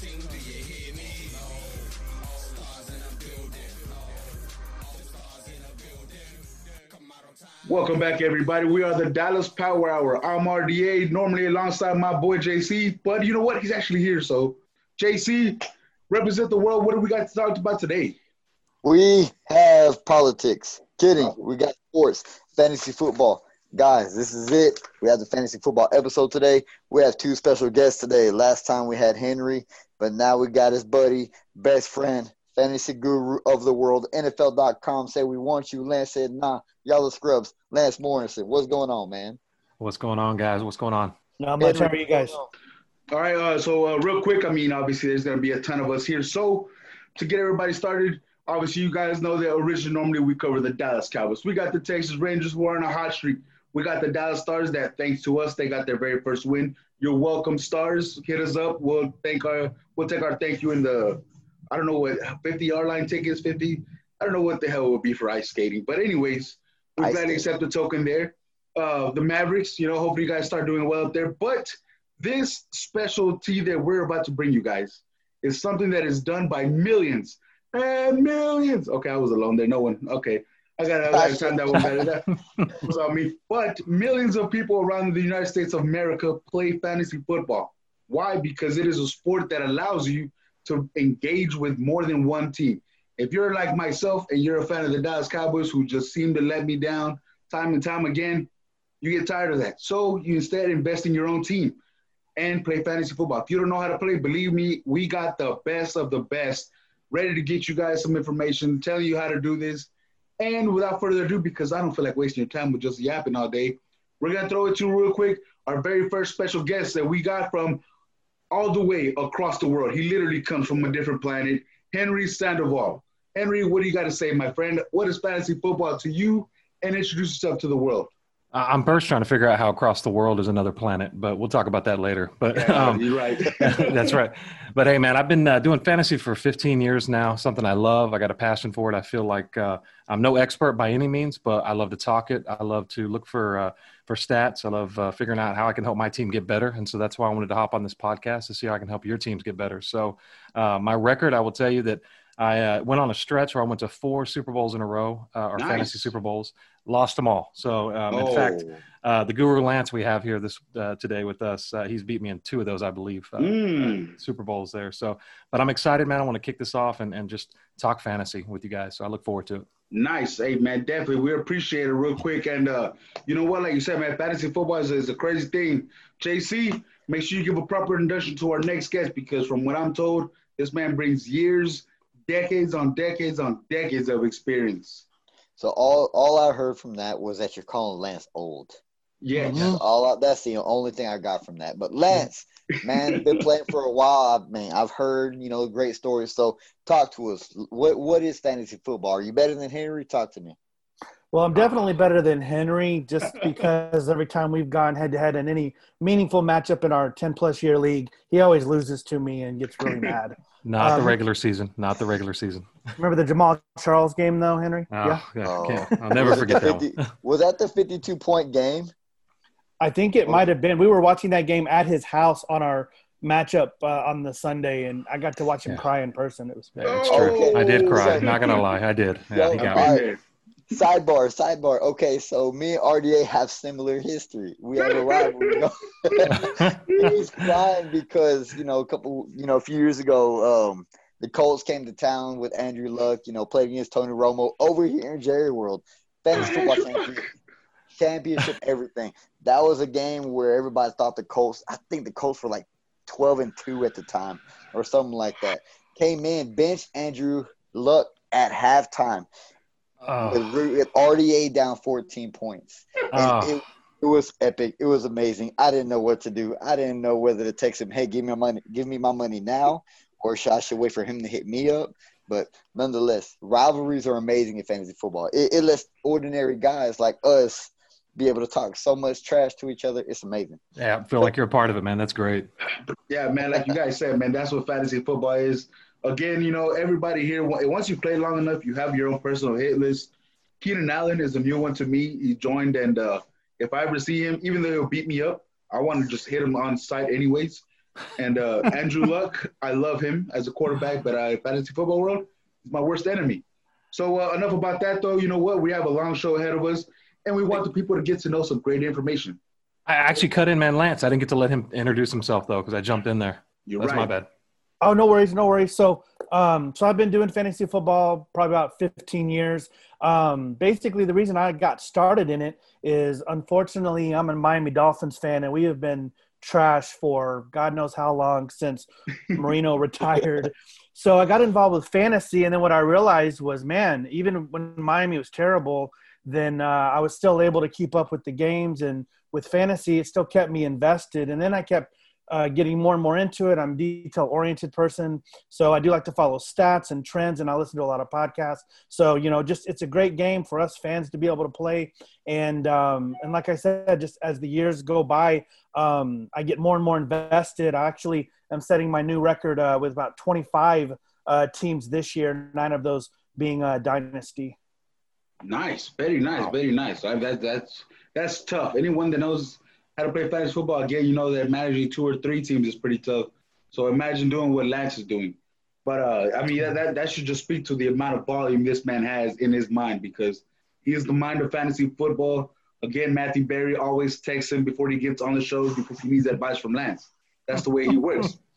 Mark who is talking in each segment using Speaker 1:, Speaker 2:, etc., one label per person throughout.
Speaker 1: team, do you hear me? All stars in the building. All stars in the building. Come out on time.
Speaker 2: Welcome back, everybody. We are the Dallas Power Hour. I'm RDA, normally alongside my boy JC, but you know what? He's actually here. So, JC, represent the world. What do we got to talk about today?
Speaker 3: We have politics. Kidding. We got sports, fantasy football. Guys, this is it. We have the fantasy football episode today. We have two special guests today. Last time we had Henry, but now we got his buddy, best friend, fantasy guru of the world, NFL.com. Say we want you. Lance said, nah, y'all are scrubs. Lance Morrison, what's going on, man?
Speaker 4: What's going on, guys? What's going on?
Speaker 5: Not much. How are you guys?
Speaker 2: All right. Uh, so, uh, real quick, I mean, obviously, there's going to be a ton of us here. So, to get everybody started, obviously, you guys know that originally, normally we cover the Dallas Cowboys. We got the Texas Rangers who are on a hot streak. We got the Dallas Stars that, thanks to us, they got their very first win. You're welcome, Stars. Hit us up. We'll thank our, we'll take our thank you in the, I don't know what, 50 yard line tickets, 50. I don't know what the hell it would be for ice skating. But, anyways, we're
Speaker 3: Ice
Speaker 2: glad to accept the token there. Uh, the Mavericks, you know, hopefully you guys start doing well up there. But this specialty that we're about to bring you guys is something that is done by millions and millions. Okay, I was alone there. No one. Okay. I gotta understand that one better. That me. But millions of people around the United States of America play fantasy football. Why? Because it is a sport that allows you to engage with more than one team. If you're like myself and you're a fan of the Dallas Cowboys who just seem to let me down time and time again, you get tired of that. So you instead invest in your own team and play fantasy football. If you don't know how to play, believe me, we got the best of the best ready to get you guys some information, telling you how to do this. And without further ado, because I don't feel like wasting your time with just yapping all day, we're gonna throw it to you real quick our very first special guest that we got from all the way across the world. He literally comes from a different planet, Henry Sandoval. Henry, what do you got to say, my friend? What is fantasy football to you? And introduce yourself to the world.
Speaker 4: I'm first trying to figure out how across the world is another planet, but we'll talk about that later. But um,
Speaker 2: you're right.
Speaker 4: that's right. But hey, man, I've been uh, doing fantasy for 15 years now. Something I love. I got a passion for it. I feel like uh, I'm no expert by any means, but I love to talk it. I love to look for uh, for stats. I love uh, figuring out how I can help my team get better, and so that's why I wanted to hop on this podcast to see how I can help your teams get better. So uh, my record, I will tell you that. I uh, went on a stretch where I went to four Super Bowls in a row, uh, or
Speaker 2: Nice.
Speaker 4: fantasy Super Bowls, lost them all. So, um, in
Speaker 2: Oh.
Speaker 4: fact, uh, the Guru Lance we have here this uh, today with us, uh, he's beat me in two of those, I believe, uh,
Speaker 2: Mm.
Speaker 4: Super Bowls there. So, but I'm excited, man. I want to kick this off and, and just talk fantasy with you guys. So I look forward to it.
Speaker 2: Nice. Hey, man, definitely. We appreciate it real quick. And uh, you know what? Like you said, man, fantasy football is, is a crazy thing. JC, make sure you give a proper introduction to our next guest because from what I'm told, this man brings years, decades on decades on decades of experience.
Speaker 3: So all all I heard from that was that you're calling Lance old.
Speaker 2: Yes.
Speaker 4: Mhm.
Speaker 3: That's all. I, that's the only thing I got from that. But Lance, man, been playing for a while. I mean, I've heard you know great stories. So talk to us. What what is fantasy football? Are you better than Henry? Talk to me.
Speaker 5: Well, I'm definitely better than Henry just because every time we've gone head to head in any meaningful matchup in our 10 plus year league, he always loses to me and gets really mad.
Speaker 4: Not the
Speaker 5: Um,
Speaker 4: regular season. Not the regular season.
Speaker 5: Remember the Jamaal Charles game though, Henry?
Speaker 4: Oh,
Speaker 5: yeah.
Speaker 4: yeah,
Speaker 3: Oh.
Speaker 4: I'll never forget
Speaker 3: that
Speaker 4: that one.
Speaker 3: 50 Was that the 52 point game?
Speaker 5: I think it might have been. We were watching that game at his house on our matchup uh, on the Sunday, and I got to watch him
Speaker 4: Yeah.
Speaker 5: cry in person. It was
Speaker 4: Yeah, it's
Speaker 2: Oh.
Speaker 4: true. I did cry.
Speaker 3: Okay.
Speaker 4: Not gonna lie, I did. Yeah, he got
Speaker 3: all
Speaker 4: me.
Speaker 3: right. Sidebar, sidebar. Okay, so me and RDA have similar history. We have a rivalry. He's crying because you know a couple, you know, a few years ago, um, the Colts came to town with Andrew Luck. You know, played against Tony Romo over here in Jerry World. Fantasy football championship, championship, everything. That was a game where everybody thought the Colts. I think the Colts were like twelve and two at the time, or something like that. Came in, benched Andrew Luck at halftime
Speaker 4: Oh,
Speaker 3: with, with RDA down 14 points. And
Speaker 4: oh.
Speaker 3: it, it was epic. It was amazing. I didn't know what to do. I didn't know whether to text him, "Hey, give me my money, give me my money now," or should I should wait for him to hit me up. But nonetheless, rivalries are amazing in fantasy football. It, it lets ordinary guys like us be able to talk so much trash to each other. It's amazing.
Speaker 4: Yeah, I feel like you're a part of it, man. That's great.
Speaker 2: Yeah, man, like you guys said, man, that's what fantasy football is. Again, you know, everybody here, once you play long enough, you have your own personal hit list. Keenan Allen is a new one to me. He joined, and uh, if I ever see him, even though he'll beat me up, I want to just hit him on sight anyways. And uh, Andrew Luck, I love him as a quarterback, but uh, fantasy football world, he's my worst enemy. So uh, enough about that, though. You know what? We have a long show ahead of us, and we want the people to get to know some great information.
Speaker 4: I actually cut in, man, Lance. I didn't get to let him introduce himself though, because I jumped in there.
Speaker 2: You're
Speaker 4: That's
Speaker 2: right.
Speaker 4: my bad.
Speaker 5: Oh, no worries, no worries. So, um, so I've been doing fantasy football probably about 15 years. Um, basically, the reason I got started in it is unfortunately I'm a Miami Dolphins fan, and we have been trash for God knows how long since Marino retired. So I got involved with fantasy, and then what I realized was, man, even when Miami was terrible, then uh, I was still able to keep up with the games, and with fantasy, it still kept me invested. And then I kept uh, getting more and more into it. I'm a detail oriented person, so I do like to follow stats and trends, and I listen to a lot of podcasts. So you know, just it's a great game for us fans to be able to play. And um, and like I said, just as the years go by, um, I get more and more invested. I actually am setting my new record uh, with about 25 uh, teams this year, nine of those being uh, dynasty.
Speaker 2: Nice, very nice, very nice. I, that, that's that's tough. Anyone that knows how to play fantasy football, again, you know that managing two or three teams is pretty tough. So imagine doing what Lance is doing. But uh, I mean, that, that that should just speak to the amount of volume this man has in his mind because he is the mind of fantasy football. Again, Matthew Berry always texts him before he gets on the show because he needs advice from Lance. That's the way he works.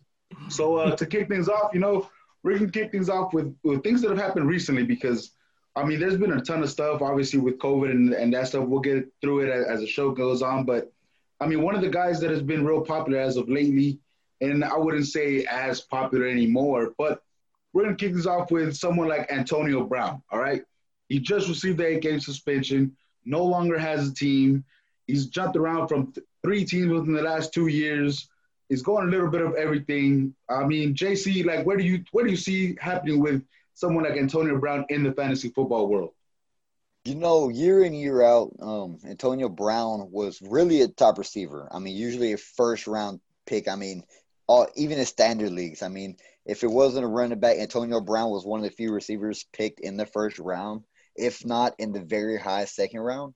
Speaker 2: So uh, to kick things off, you know, we're gonna kick things off with, with things that have happened recently because I mean, there's been a ton of stuff, obviously, with COVID and, and that stuff. We'll get through it as, as the show goes on. But I mean, one of the guys that has been real popular as of lately, and I wouldn't say as popular anymore, but we're going to kick this off with someone like Antonio Brown. All right. He just received the eight game suspension, no longer has a team. He's jumped around from th- three teams within the last two years. He's going a little bit of everything. I mean, JC, like, where do you where do you see happening with someone like Antonio Brown in the fantasy football world?
Speaker 3: You know, year in year out, um, Antonio Brown was really a top receiver. I mean, usually a first round pick. I mean, all even in standard leagues. I mean, if it wasn't a running back, Antonio Brown was one of the few receivers picked in the first round, if not in the very high second round.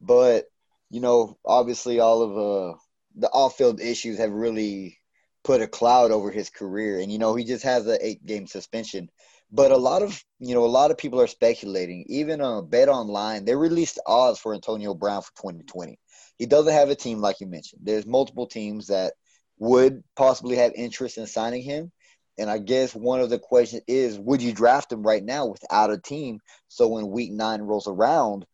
Speaker 3: But you know, obviously, all of uh, the off-field issues have really put a cloud over his career, and you know, he just has an eight-game suspension. But a lot of you know, a lot of people are speculating. Even on Bet Online, they released odds for Antonio Brown for 2020. He doesn't have a team like you mentioned. There's multiple teams that would possibly have interest in signing him. And I guess one of the questions is, would you draft him right now without a team? So when week nine rolls around,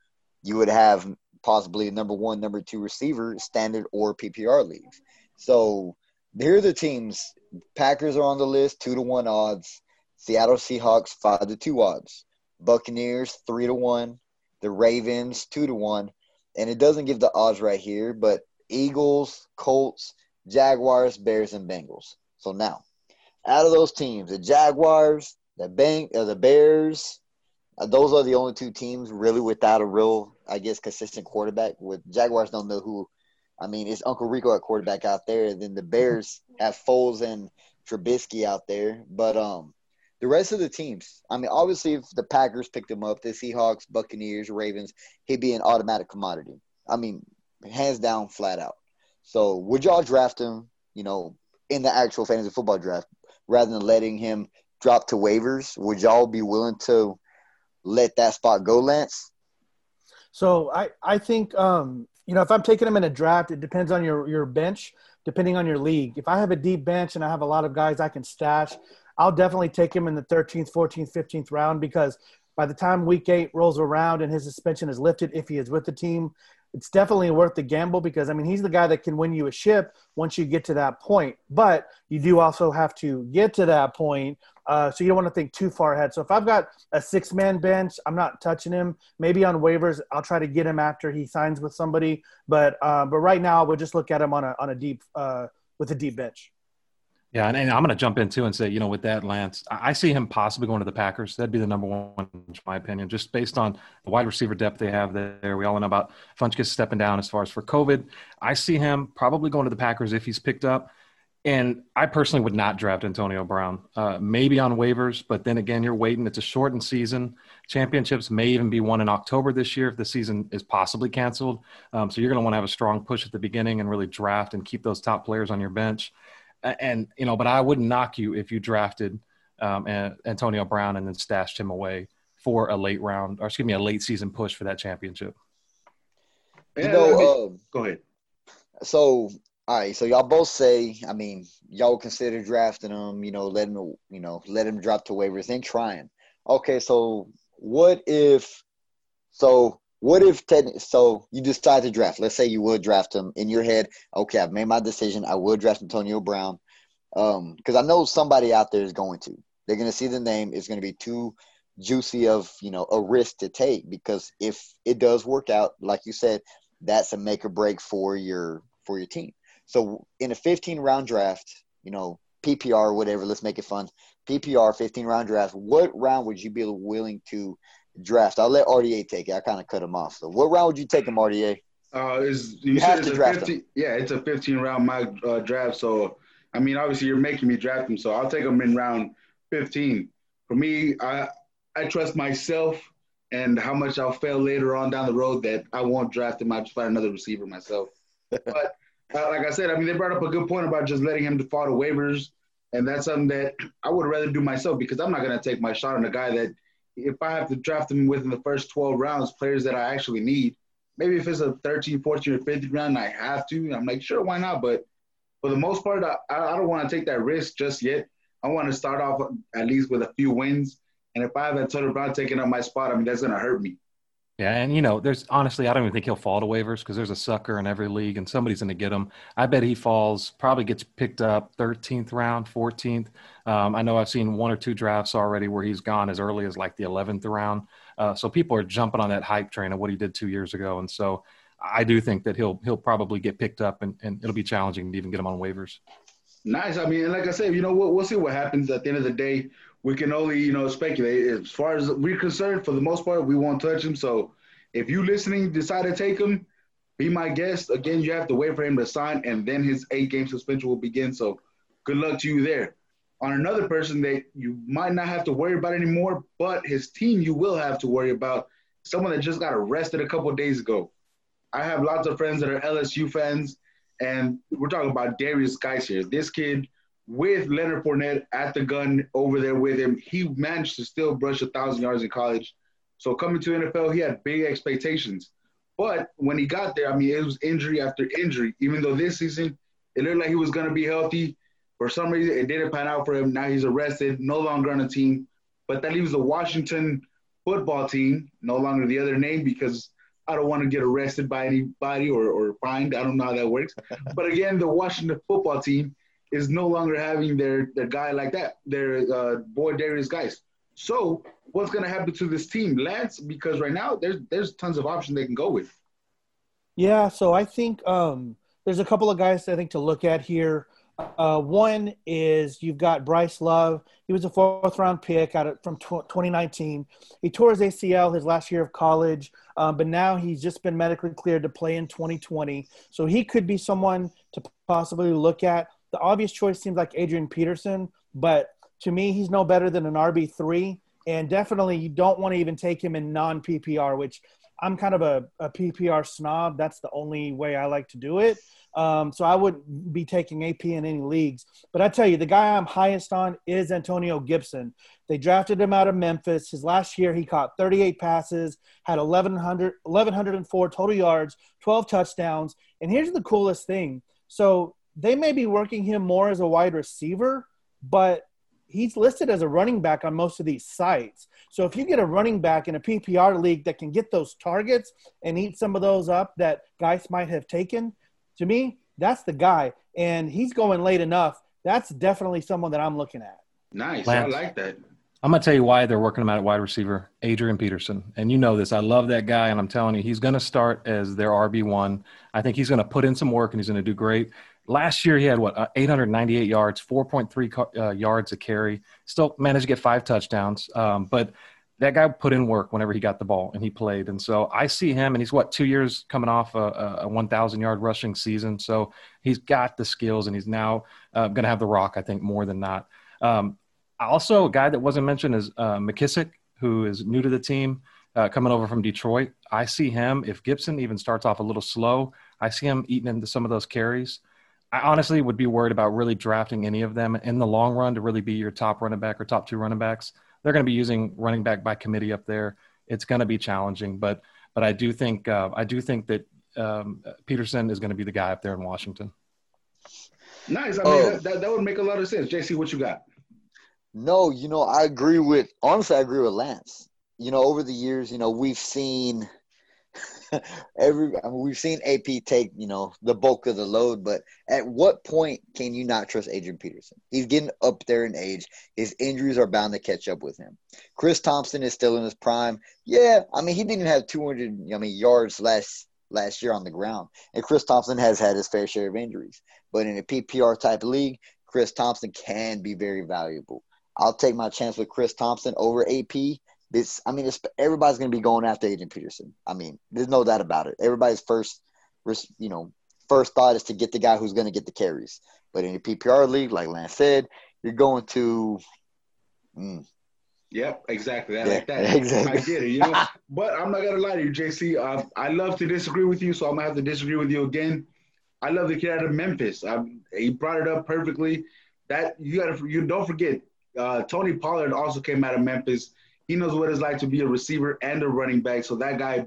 Speaker 3: you would have possibly a number one, number two receiver, standard or PPR leagues. So here are the teams. Packers are on the list, two to one odds. Seattle Seahawks, five to two odds. Buccaneers, three to one. The Ravens, two to one. And it doesn't give the odds right here, but Eagles, Colts, Jaguars, Bears, and Bengals. So now, out of those teams, the Jaguars, the Bank, uh, the Bears, uh, those are the only two teams really without a real, I guess, consistent quarterback. With Jaguars, don't know who. I mean, it's Uncle Rico at quarterback out there. And then the Bears have Foles and Trubisky out there, but um, the rest of the teams. I mean, obviously, if the Packers picked him up, the Seahawks, Buccaneers, Ravens, he'd be an automatic commodity. I mean, hands down, flat out. So, would y'all draft him? You know, in the actual fantasy football draft, rather than letting him drop to waivers? Would y'all be willing to let that spot go, Lance?
Speaker 5: So I, I think um, you know if I'm taking him in a draft, it depends on your your bench, depending on your league. If I have a deep bench and I have a lot of guys I can stash, I'll definitely take him in the 13th, 14th, 15th round because by the time week eight rolls around and his suspension is lifted, if he is with the team, it's definitely worth the gamble because I mean he's the guy that can win you a ship once you get to that point. But you do also have to get to that point, uh, so you don't want to think too far ahead. So if I've got a six man bench, I'm not touching him. Maybe on waivers, I'll try to get him after he signs with somebody. But uh, but right now, we'll just look at him on a on a deep uh, with a deep bench.
Speaker 4: Yeah, and, and I'm going to jump in too and say, you know, with that, Lance, I see him possibly going to the Packers. That'd be the number one, in my opinion, just based on the wide receiver depth they have there. We all know about Funchess stepping down as far as for COVID. I see him probably going to the Packers if he's picked up. And I personally would not draft Antonio Brown. Uh, maybe on waivers, but then again, you're waiting. It's a shortened season. Championships may even be won in October this year if the season is possibly canceled. Um, so you're going to want to have a strong push at the beginning and really draft and keep those top players on your bench. A- And you know, but I wouldn't knock you if you drafted um, Antonio Brown and then stashed him away for a late round, or excuse me, a late season push for that championship.
Speaker 3: You
Speaker 2: Yeah,
Speaker 3: know,
Speaker 2: let me-
Speaker 3: um,
Speaker 2: go ahead.
Speaker 3: So, all right. So y'all both say, I mean, y'all would consider drafting him. You know, let him, you know, let him drop to waivers. Then trying. Okay. So what if? So what if? Ted, so you decide to draft. Let's say you would draft him in your head. Okay, I've made my decision. I would draft Antonio Brown. Um, because I know somebody out there is going to. They're going to see the name. It's going to be too juicy of you know a risk to take because if it does work out, like you said, that's a make or break for your for your team. So in a 15 round draft, you know, PPR or whatever, let's make it fun. PPR 15 round draft, what round would you be willing to draft? I'll let RDA take it. I kind of cut him off. So what round would you take him, RDA?
Speaker 2: Uh, is you,
Speaker 3: You
Speaker 2: said
Speaker 3: have
Speaker 2: it's
Speaker 3: to
Speaker 2: a
Speaker 3: draft
Speaker 2: 15, Yeah, it's a 15 round mock uh, draft. So, I mean, obviously, you're making me draft him. So, I'll take him in round 15. For me, I I trust myself and how much I'll fail later on down the road that I won't draft him. I'll just find another receiver myself. but uh, like I said, I mean, they brought up a good point about just letting him fall to waivers. And that's something that I would rather do myself because I'm not going to take my shot on a guy that if I have to draft them within the first 12 rounds, players that I actually need, maybe if it's a 13, 14, or 15 round, I have to. I'm like, sure, why not? But for the most part, I, I don't want to take that risk just yet. I want to start off at least with a few wins. And if I have Antonio Brown taking up my spot, I mean, that's going to hurt me.
Speaker 4: Yeah, and you know, there's honestly, I don't even think he'll fall to waivers because there's a sucker in every league, and somebody's going to get him. I bet he falls, probably gets picked up 13th round, 14th. Um, I know I've seen one or two drafts already where he's gone as early as like the 11th round. Uh, so people are jumping on that hype train of what he did two years ago, and so I do think that he'll he'll probably get picked up, and, and it'll be challenging to even get him on waivers.
Speaker 2: Nice. I mean, like I said, you know, we'll, we'll see what happens at the end of the day. We can only, you know, speculate. As far as we're concerned, for the most part, we won't touch him. So if you listening decide to take him, be my guest. Again, you have to wait for him to sign, and then his eight game suspension will begin. So good luck to you there. On another person that you might not have to worry about anymore, but his team you will have to worry about, someone that just got arrested a couple days ago. I have lots of friends that are LSU fans, and we're talking about Derrius Guice here. This kid with Leonard Fournette at the gun over there with him, he managed to still brush a thousand yards in college. So coming to NFL, he had big expectations. But when he got there, I mean, it was injury after injury. Even though this season it looked like he was going to be healthy, for some reason it didn't pan out for him. Now he's arrested, no longer on the team. But that leaves the Washington football team, no longer the other name because I don't want to get arrested by anybody or, or fined. I don't know how that works. but again, the Washington football team is no longer having their, their guy like that, their uh, boy Derrius Guice. So what's going to happen to this team, Lance? Because right now there's there's tons of options they can go with.
Speaker 5: Yeah, so I think um, there's a couple of guys I think to look at here. Uh, one is you've got Bryce Love. He was a fourth round pick out of, from tw- 2019. He tore his ACL his last year of college, um, but now he's just been medically cleared to play in 2020. So he could be someone to possibly look at. The obvious choice seems like Adrian Peterson, but to me, he's no better than an RB three. And definitely, you don't want to even take him in non PPR, which I'm kind of a, a PPR snob. That's the only way I like to do it. Um, so I wouldn't be taking AP in any leagues. But I tell you, the guy I'm highest on is Antonio Gibson. They drafted him out of Memphis. His last year, he caught 38 passes, had 1,100, 1,104 total yards, 12 touchdowns. And here's the coolest thing. So they may be working him more as a wide receiver, but he's listed as a running back on most of these sites. So if you get a running back in a PPR league that can get those targets and eat some of those up that guys might have taken, to me, that's the guy. And he's going late enough. That's definitely someone that I'm looking at.
Speaker 2: Nice.
Speaker 4: Lance.
Speaker 2: I like that.
Speaker 4: I'm gonna tell you why they're working him out at wide receiver, Adrian Peterson, and you know this. I love that guy, and I'm telling you, he's gonna start as their RB one. I think he's gonna put in some work, and he's gonna do great. Last year, he had what uh, 898 yards, 4.3 ca- uh, yards a carry. Still managed to get five touchdowns, um, but that guy put in work whenever he got the ball and he played. And so I see him, and he's what two years coming off a, a 1,000 yard rushing season. So he's got the skills, and he's now uh, going to have the rock. I think more than not. Um, also, a guy that wasn't mentioned is uh, McKissic, who is new to the team, uh, coming over from Detroit. I see him if Gibson even starts off a little slow. I see him eating into some of those carries. I honestly would be worried about really drafting any of them in the long run to really be your top running back or top two running backs. They're going to be using running back by committee up there. It's going to be challenging, but but I do think uh, I do think that um, Peterson is going to be the guy up there in Washington.
Speaker 2: Nice. I mean,
Speaker 3: Oh.
Speaker 2: that, that, that would make a lot of sense. JC, what you got?
Speaker 3: No, you know, I agree with honestly, I agree with Lance. You know, over the years, you know, we've seen every I mean, we've seen AP take, you know, the bulk of the load, but at what point can you not trust Adrian Peterson? He's getting up there in age. His injuries are bound to catch up with him. Chris Thompson is still in his prime. Yeah, I mean, he didn't have 200 I mean yards last last year on the ground. And Chris Thompson has had his fair share of injuries. But in a PPR type league, Chris Thompson can be very valuable. I'll take my chance with Chris Thompson over AP. This, I mean, it's, everybody's going to be going after Adrian Peterson. I mean, there's no doubt about it. Everybody's first, you know, first thought is to get the guy who's going to get the carries. But in a PPR league, like Lance said, you're going to. Mm,
Speaker 2: Yep, exactly. I
Speaker 3: Yeah,
Speaker 2: like that.
Speaker 3: exactly.
Speaker 2: I get it. You know, but I'm not gonna lie to you, JC. Uh, I love to disagree with you, so I'm gonna have to disagree with you again. I love the kid out of Memphis. Um, he brought it up perfectly. That you gotta you don't forget. Uh, Tony Pollard also came out of Memphis. He knows what it's like to be a receiver and a running back. So that guy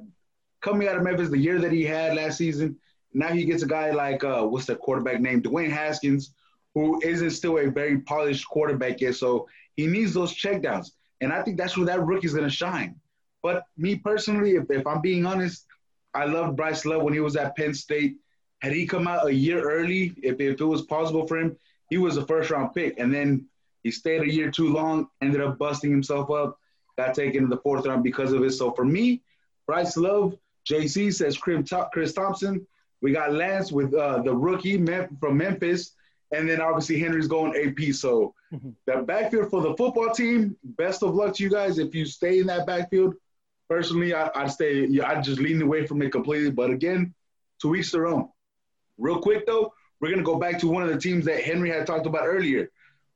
Speaker 2: coming out of Memphis, the year that he had last season, now he gets a guy like uh, what's the quarterback name, Dwayne Haskins, who isn't still a very polished quarterback yet. So he needs those checkdowns. And I think that's where that rookie's to shine. But me personally, if, if I'm being honest, I loved Bryce Love when he was at Penn State. Had he come out a year early, if, if it was possible for him, he was a first round pick. And then he stayed a year too long, ended up busting himself up, got taken in the fourth round because of it. So for me, Bryce Love, JC says Chris Chris Thompson. We got Lance with uh, the rookie Mem- from Memphis. And then obviously Henry's going AP. So
Speaker 5: Mhm.
Speaker 2: the backfield for the football team, best of luck to you guys. If you stay in that backfield, personally, I, I'd stay. I'd just lean away from it completely. But again, to each their own. Real quick though, we're gonna go back to one of the teams that Henry had talked about earlier,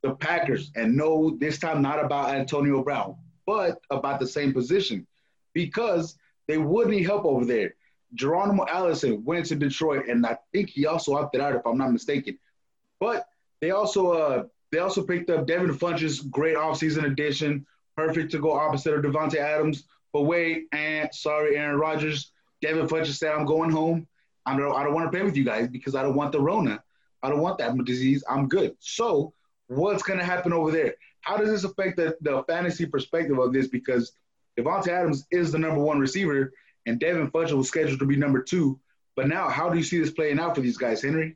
Speaker 2: the Packers. And no, this time not about Antonio Brown, but about the same position, because they would need help over there. Geronimo Allison went to Detroit, and I think he also opted out, if I'm not mistaken. But they also uh, they also picked up Devin Funchess, great offseason addition, perfect to go opposite of Davante Adams. But wait, and sorry, Aaron Rodgers. Devin Funchess said, "I'm going home. I don't I don't want to play with you guys because I don't want the Rona. I don't want that disease. I'm good." So what's going to happen over there? How does this affect the, the fantasy perspective of this? Because Davante Adams is the number one receiver, and Devin Funchess was scheduled to be number two. But now, how do you see this playing out for these guys, Henry?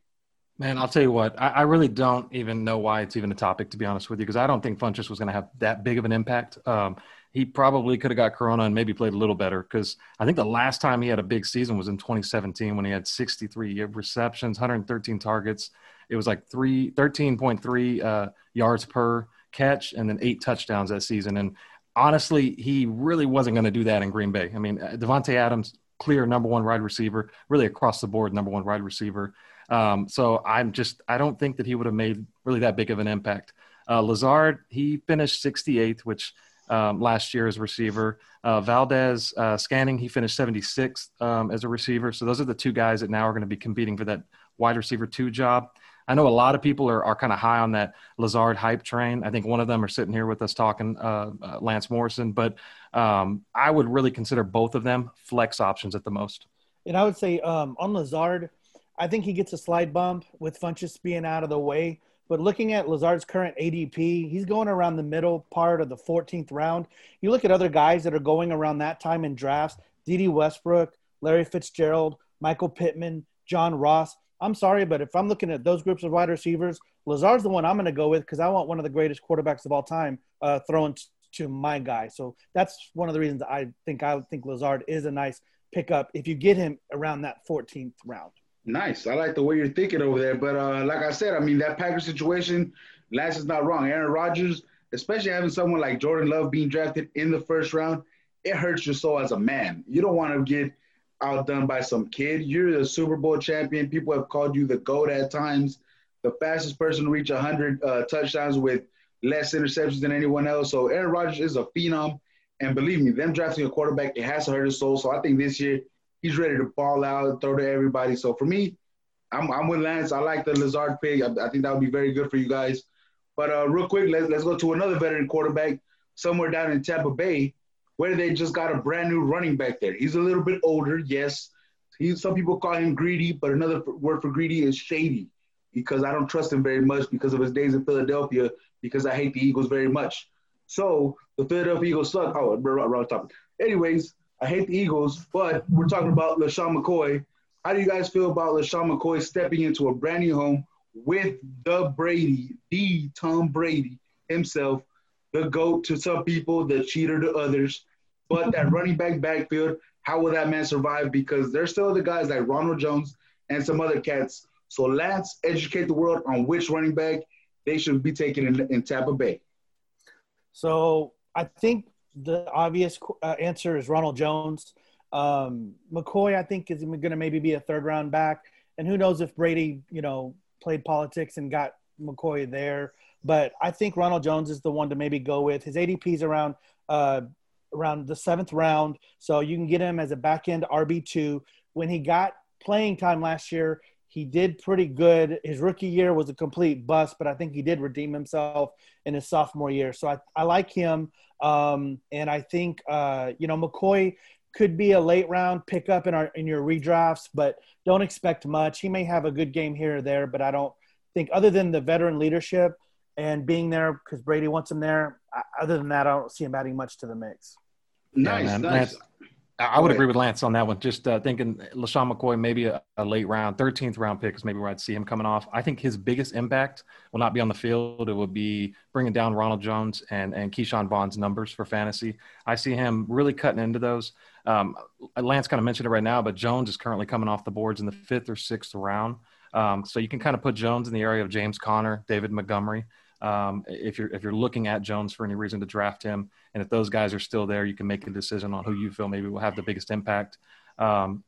Speaker 4: Man, I'll tell you what, I, I really don't even know why it's even a topic, to be honest with you, because I don't think Funchess was going to have that big of an impact. Um, he probably could have got Corona and maybe played a little better because I think the last time he had a big season was in 2017 when he had 63 receptions, 113 targets. It was like three, 13.3 uh, yards per catch and then eight touchdowns that season. And honestly, he really wasn't going to do that in Green Bay. I mean, uh, Davante Adams, clear number one wide receiver, really across the board, number one wide receiver. Um, so I'm just I don't think that he would have made really that big of an impact. Uh, Lazard he finished 68th, which um, last year as receiver. Uh, Valdes uh, Scantling he finished 76th um, as a receiver. So those are the two guys that now are going to be competing for that wide receiver two job. I know a lot of people are, are kind of high on that Lazard hype train. I think one of them are sitting here with us talking, uh, uh, Lance Morrison, but um, I would really consider both of them flex options at the most.
Speaker 5: And I would say um, on Lazard, I think he gets a slide bump with Funchess being out of the way. But looking at Lazard's current ADP, he's going around the middle part of the 14th round. You look at other guys that are going around that time in drafts Dede Westbrook, Larry Fitzgerald, Michael Pittman, John Ross. I'm sorry, but if I'm looking at those groups of wide receivers, Lazard's the one I'm going to go with because I want one of the greatest quarterbacks of all time uh, thrown t- to my guy. So that's one of the reasons I think I think Lazard is a nice pickup if you get him around that 14th round.
Speaker 2: Nice. I like the way you're thinking over there. But uh, like I said, I mean, that Packers situation, Lance is not wrong. Aaron Rodgers, especially having someone like Jordan Love being drafted in the first round, it hurts your soul as a man. You don't want to get outdone by some kid. You're the Super Bowl champion. People have called you the GOAT at times, the fastest person to reach 100 uh, touchdowns with less interceptions than anyone else. So Aaron Rodgers is a phenom. And believe me, them drafting a quarterback, it has to hurt his soul. So I think this year he's ready to ball out, throw to everybody. So for me, I'm, I'm with Lance. I like the Lazard pick. I, I think that would be very good for you guys. But uh, real quick, let's let's go to another veteran quarterback somewhere down in Tampa Bay, where they just got a brand new running back there. He's a little bit older, yes. He's some people call him greedy, but another word for greedy is shady because I don't trust him very much because of his days in Philadelphia because I hate the Eagles very much. So the Philadelphia Eagles suck. Oh, wrong, topic. Anyways, I hate the Eagles, but we're talking about LeSean McCoy. How do you guys feel about LeSean McCoy stepping into a brand new home with the Brady, the Tom Brady himself, the GOAT to some people, the cheater to others? But that running back backfield, how will that man survive? Because there's still the guys like Ronald Jones and some other cats. So Lance, educate the world on which running back they should be taking in, in Tampa Bay.
Speaker 5: So I think the obvious uh, answer is Ronald Jones. Um, McCoy, I think, is going to maybe be a third round back. And who knows if Brady, you know, played politics and got McCoy there. But I think Ronald Jones is the one to maybe go with. His ADP is around uh, around the seventh round, so you can get him as a back end RB two. When he got playing time last year, he did pretty good. His rookie year was a complete bust, but I think he did redeem himself in his sophomore year. So I, I like him. Um, and I think, uh, you know, McCoy could be a late round pickup in our in your redrafts, but don't expect much. He may have a good game here or there, but I don't think other than the veteran leadership and being there because Brady wants him there. Other than that, I don't see him adding much to the mix.
Speaker 2: Nice,
Speaker 4: Yeah, man.
Speaker 2: nice.
Speaker 4: I would agree with Lance on that one. Just uh, thinking LeSean McCoy, maybe a, a late round, 13th round pick is maybe where I'd see him coming off. I think his biggest impact will not be on the field. It will be bringing down Ronald Jones and, and Ke'Shawn Vaughn's numbers for fantasy. I see him really cutting into those. Um, Lance kind of mentioned it right now, but Jones is currently coming off the boards in the fifth or sixth round. Um, so you can kind of put Jones in the area of James Conner, David Montgomery. Um, if you're if you're looking at Jones for any reason to draft him, and if those guys are still there, you can make a decision on who you feel maybe will have the biggest impact. Um,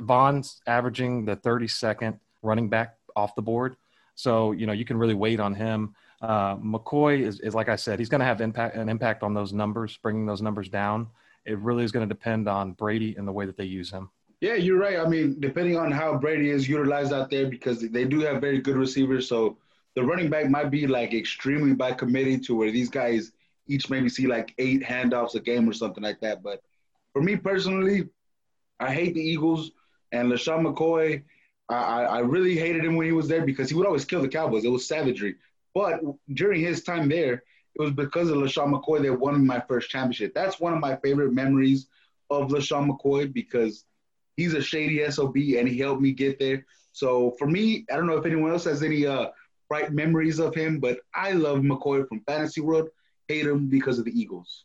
Speaker 4: Vaughn's averaging the 32nd running back off the board, so you know you can really wait on him. Uh, McCoy is, is like I said, he's going to have impact an impact on those numbers, bringing those numbers down. It really is going to depend on Brady and the way that they use him.
Speaker 2: Yeah, you're right. I mean, depending on how Brady is utilized out there, because they do have very good receivers. So the running back might be like extremely by committee to where these guys each maybe see like eight handoffs a game or something like that. But for me personally, I hate the Eagles and LeSean McCoy. I, I, really hated him when he was there because he would always kill the Cowboys. It was savagery. But during his time there, it was because of LeSean McCoy that won my first championship. That's one of my favorite memories of LeSean McCoy because he's a shady SOB and he helped me get there. So for me, I don't know if anyone else has any uh, bright memories of him, but I love McCoy from Fantasy World. Hate him because of the Eagles.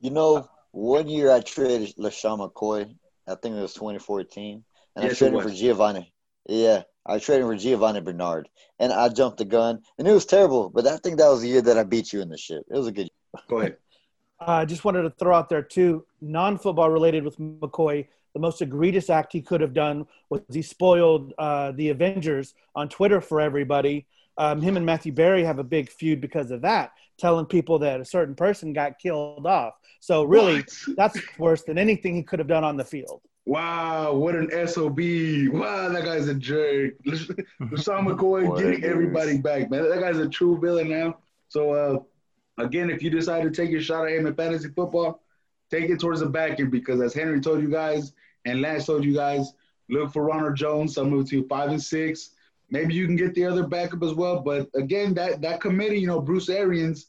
Speaker 3: You know, one year I traded LeSean McCoy. I think it was 2014. And
Speaker 2: Yes,
Speaker 3: I
Speaker 2: it
Speaker 3: traded him for Giovani. Yeah, I traded him for Giovani Bernard. And I jumped the gun. And it was terrible. But I think that was the year that I beat you in the ship. It was a good
Speaker 2: Go ahead.
Speaker 5: I uh, just wanted to throw out there too, non-football related with McCoy. The most egregious act he could have done was he spoiled uh, the Avengers on Twitter for everybody. Um, him and Matthew Berry have a big feud because of that, telling people that a certain person got killed off. So really,
Speaker 2: What?
Speaker 5: that's worse than anything he could have done on the field.
Speaker 2: Wow, what an SOB. Wow, that guy's a jerk. LeSean McCoy getting everybody back, man. That guy's a true villain now. So, uh, again, if you decide to take your shot at him in fantasy football, take it towards the back end because, as Henry told you guys and Lance told you guys, look for Ronald Jones, somewhere to five and six. Maybe you can get the other backup as well. But again, that that committee, you know, Bruce Arians,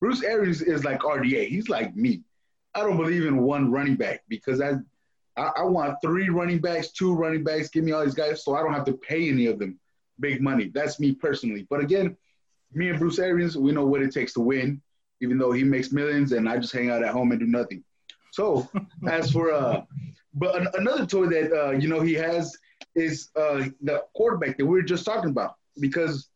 Speaker 2: Bruce Arians is like RDA. He's like me. I don't believe in one running back because I, I, I want three running backs, two running backs. Give me all these guys so I don't have to pay any of them big money. That's me personally. But again, me and Bruce Arians, we know what it takes to win, even though he makes millions and I just hang out at home and do nothing. So as for uh, but an, another toy that uh, you know he has is uh, the quarterback that we were just talking about because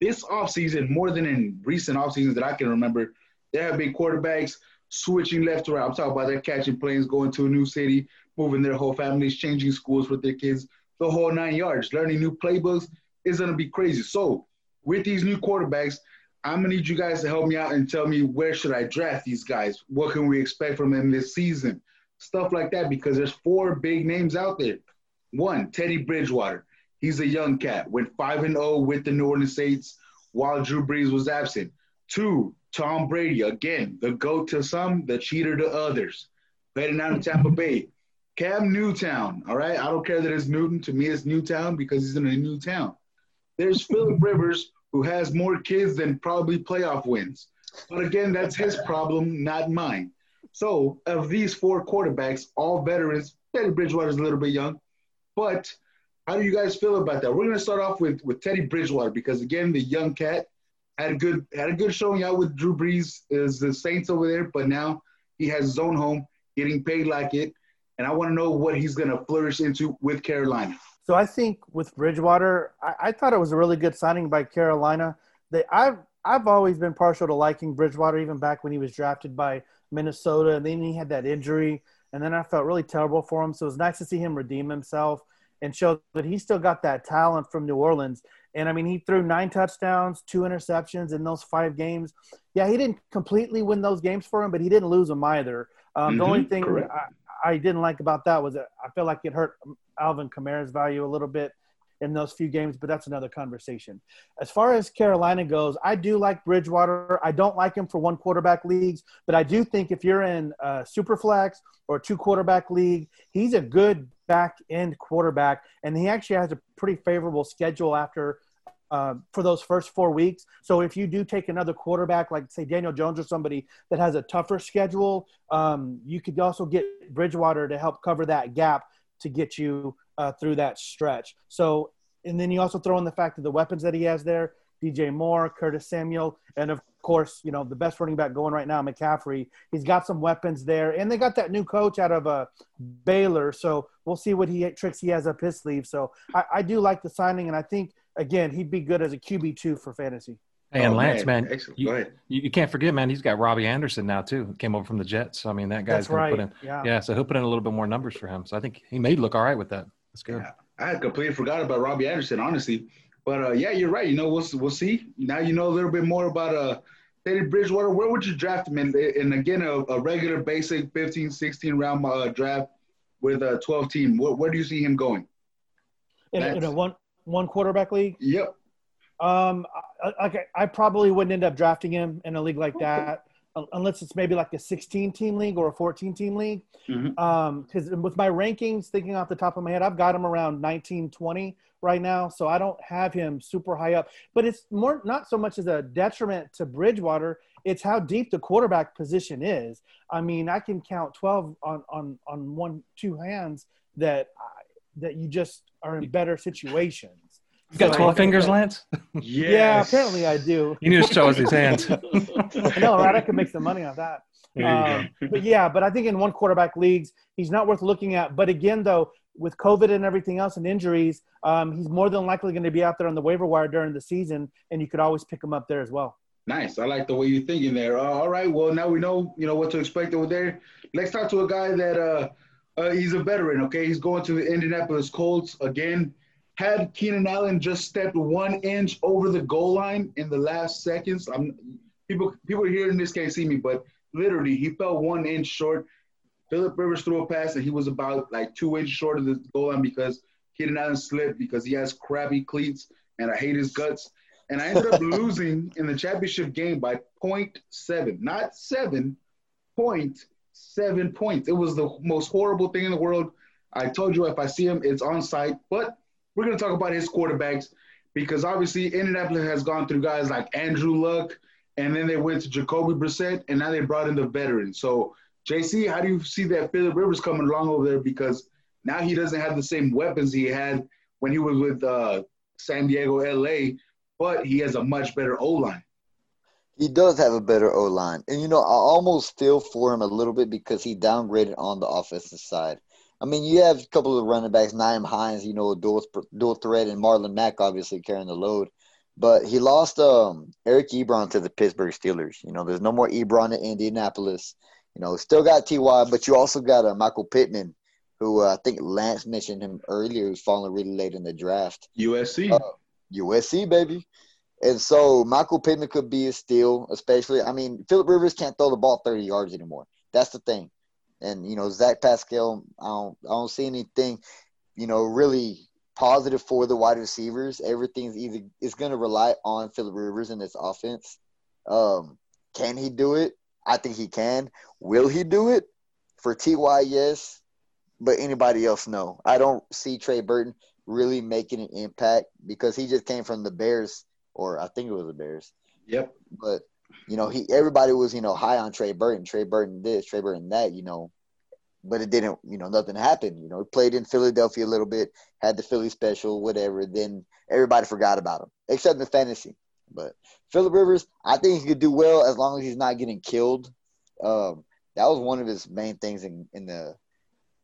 Speaker 2: this offseason, more than in recent off seasons that I can remember, there have been quarterbacks switching left to right. I'm talking about they're catching planes, going to a new city, moving their whole families, changing schools with their kids, the whole nine yards, learning new playbooks is going to be crazy. So with these new quarterbacks, I'm gonna need you guys to help me out and tell me where should I draft these guys? What can we expect from them this season? Stuff like that because there's four big names out there. One, Teddy Bridgewater. He's a young cat. Went five and zero with the New Orleans Saints while Drew Brees was absent. Two, Tom Brady again, the goat to some, the cheater to others. Heading out in Tampa Bay. Cam Newtown. All right, I don't care that it's Newton. To me, it's Newtown because he's in a new town. There's Philip Rivers, who has more kids than probably playoff wins. But again, that's his problem, not mine. So, of these four quarterbacks, all veterans, Teddy Bridgewater's a little bit young, but how do you guys feel about that? We're gonna start off with with Teddy Bridgewater because again, the young cat had a good had a good showing out with Drew Brees is the Saints over there, but now he has his own home, getting paid like it, and I want to know what he's gonna flourish into with Carolina.
Speaker 5: So I think with Bridgewater, I, I thought it was a really good signing by Carolina. They, I've I've always been partial to liking Bridgewater, even back when he was drafted by Minnesota, and then he had that injury, and then I felt really terrible for him. So it was nice to see him redeem himself and show that he still got that talent from New Orleans. And I mean, he threw nine touchdowns, two interceptions in those five games. Yeah, he didn't completely win those games for him, but he didn't lose them either. Um,
Speaker 2: Mhm,
Speaker 5: the only thing. I, I didn't like about that was that I feel like it hurt Alvin Kamara's value a little bit in those few games, but that's another conversation. As far as Carolina goes, I do like Bridgewater. I don't like him for one quarterback leagues, but I do think if you're in a super flex or two quarterback league, he's a good back end quarterback, and he actually has a pretty favorable schedule after. Uh, for those first four weeks. So if you do take another quarterback, like say Daniel Jones or somebody that has a tougher schedule, um, you could also get Bridgewater to help cover that gap to get you uh, through that stretch. So, and then you also throw in the fact of the weapons that he has there: DJ Moore, Curtis Samuel, and of course, you know the best running back going right now, McCaffrey. He's got some weapons there, and they got that new coach out of uh, Baylor. So we'll see what he tricks he has up his sleeve. So I, I do like the signing, and I think again he'd be good as a QB two for fantasy.
Speaker 4: Hey, and
Speaker 2: Oh,
Speaker 4: Lance, man,
Speaker 2: excellent.
Speaker 4: you- you, you can't forget, man. He's got Robbie Anderson now too. Came over from the Jets. So, I mean, that guy's
Speaker 5: That's
Speaker 4: going
Speaker 5: right.
Speaker 4: to put in.
Speaker 5: Yeah.
Speaker 4: Yeah, so he'll put in a little bit more numbers for him. So I think he may look all right with that. That's good.
Speaker 2: Yeah, I had completely forgot about Robbie Anderson, honestly. But uh, yeah, you're right. You know, we'll we'll see. Now you know a little bit more about uh Teddy Bridgewater. Where would you draft him in? And again, a, a regular basic 15, 16 round uh, draft with a 12 team. Where, where do you see him going?
Speaker 5: In, a- in a one one quarterback league.
Speaker 2: Yep.
Speaker 5: Um, I, I, I probably wouldn't end up drafting him in a league like that un- unless it's maybe like a 16 team league or a 14 team league.
Speaker 2: Mhm.
Speaker 5: Um, because with my rankings, thinking off the top of my head, I've got him around 19, 20 right now, so I don't have him super high up. But it's more not so much as a detriment to Bridgewater; it's how deep the quarterback position is. I mean, I can count 12 on on on one two hands that I, that you just are in better situations.
Speaker 4: You got
Speaker 5: So-
Speaker 4: 12 fingers, Lance?
Speaker 2: Yes.
Speaker 5: Yeah, apparently I do.
Speaker 4: You need to show us his hands.
Speaker 5: I know, right? I could make some money off that.
Speaker 4: There
Speaker 5: Um, but yeah, but I think in one quarterback leagues, he's not worth looking at. But again, though, with COVID and everything else and injuries, um, he's more than likely going to be out there on the waiver wire during the season, and you could always pick him up there as well.
Speaker 2: Nice. I like the way you're thinking there. Uh, all right. Well, now we know, you know, what to expect over there. Let's talk to a guy that uh, uh, he's a veteran. Okay, he's going to the Indianapolis Colts again. Had Keenan Allen just stepped one inch over the goal line in the last seconds? I'm people people in this can't see me, but literally he fell one inch short. Philip Rivers threw a pass and he was about like two inches short of the goal line because Keenan Allen slipped because he has crappy cleats and I hate his guts. And I ended up losing in the championship game by 0.7, not seven, 0.7 points. It was the most horrible thing in the world. I told you if I see him, it's on sight. But we're going to talk about his quarterbacks because obviously Indianapolis has gone through guys like Andrew Luck, and then they went to Jacoby Brissett, and now they brought in the veterans. So, JC, how do you see that Philip Rivers coming along over there? Because now he doesn't have the same weapons he had when he was with uh, San Diego, LA, but he has a much better O line.
Speaker 3: He does have a better O line. And, you know, I almost feel for him a little bit because he downgraded on the offensive side. I mean, you have a couple of running backs, Nyheim Hines, you know, dual, dual threat, and Marlon Mack obviously carrying the load. But he lost um, Eric Ebron to the Pittsburgh Steelers. You know, there's no more Ebron in Indianapolis. You know, still got Ty, but you also got uh, Michael Pittman, who uh, I think Lance mentioned him earlier, who's falling really late in the draft.
Speaker 2: USC.
Speaker 3: Uh, USC, baby. And so Michael Pittman could be a steal, especially. I mean, Philip Rivers can't throw the ball 30 yards anymore. That's the thing. And, you know, Zach Pascal, I don't, I don't see anything, you know, really positive for the wide receivers. Everything's either it's going to rely on Philip Rivers and his offense. Um, can he do it? I think he can. Will he do it? For Ty, yes, but anybody else, no. I don't see Trey Burton really making an impact because he just came from the Bears, or I think it was the Bears.
Speaker 2: Yep.
Speaker 3: But you know, he everybody was you know high on Trey Burton, Trey Burton this, Trey Burton that, you know, but it didn't, you know, nothing happened. You know, he played in Philadelphia a little bit, had the Philly special, whatever. Then everybody forgot about him, except in the fantasy. But Philip Rivers, I think he could do well as long as he's not getting killed. Um, that was one of his main things in, in the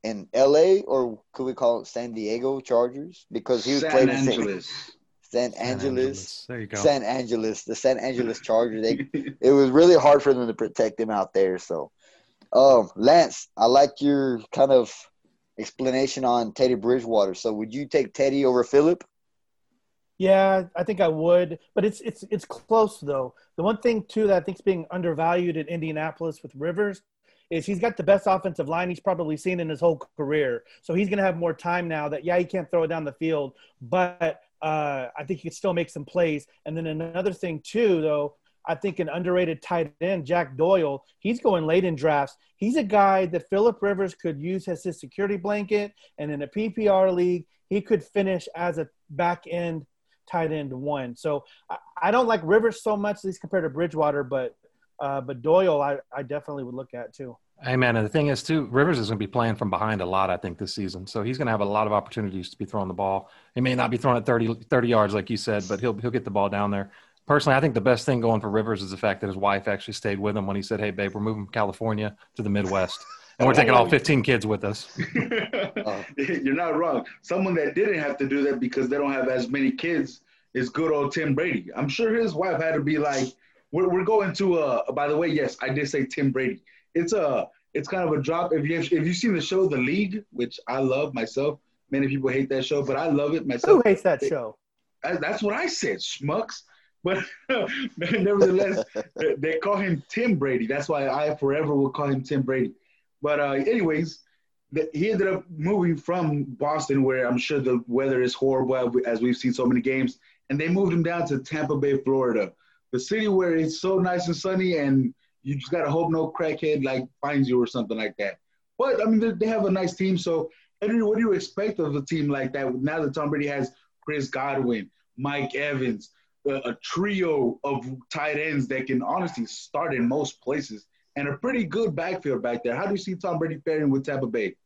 Speaker 3: in L.A. or could we call it San Diego Chargers because he was
Speaker 2: San
Speaker 3: playing in
Speaker 2: Angeles.
Speaker 3: San, San
Speaker 4: San
Speaker 3: Angeles.
Speaker 4: There you go.
Speaker 3: San Angeles, the San Angeles Chargers. They, it was really hard for them to protect him out there. So, um, Lance, I like your kind of explanation on Teddy Bridgewater. So, would you take Teddy over Philip?
Speaker 5: Yeah, I think I would, but it's it's it's close though. The one thing too that I think's being undervalued in Indianapolis with Rivers is he's got the best offensive line he's probably seen in his whole career. So he's going to have more time now. That yeah, he can't throw it down the field, but uh, I think he could still make some plays. And then another thing too, though, I think an underrated tight end, Jack Doyle, he's going late in drafts. He's a guy that Philip Rivers could use as his security blanket, and in a PPR league, he could finish as a back end tight end one. So I, I don't like Rivers so much, at least compared to Bridgewater, but uh, but Doyle, I, I definitely would look at too.
Speaker 4: Hey man, and the thing is too, Rivers is going to be playing from behind a lot, I think, this season. So he's going to have a lot of opportunities to be throwing the ball. He may not be throwing it 30, 30 yards like you said, but he'll he'll get the ball down there. Personally, I think the best thing going for Rivers is the fact that his wife actually stayed with him when he said, "Hey, babe, we're moving from California to the Midwest, and we're taking all 15 kids with us."
Speaker 2: You're not wrong. Someone that didn't have to do that because they don't have as many kids is good old Tim Brady. I'm sure his wife had to be like, "We're, we're going to uh." By the way, yes, I did say Tim Brady. It's a it's kind of a drop. If you if you've seen the show The League, which I love myself, many people hate that show, but I love it myself.
Speaker 5: Who hates that show?
Speaker 2: That- That's what I said, schmucks. But nevertheless, they- they call him Tim Brady. That's why I forever will call him Tim Brady. But uh, anyways, the, he ended up moving from Boston, where I'm sure the weather is horrible, as we've seen so many games, and they moved him down to Tampa Bay, Florida, the city where it's so nice and sunny, and you just gotta hope no crackhead like finds you or something like that. But I mean, they, have a nice team. So, Henry, what do you expect of a team like that? Now that Tom Brady has Chris Godwin, Mike Evans, a trio of tight ends that can honestly start in most places, and a pretty good backfield back there. How do you see Tom Brady faring with Tampa Bay?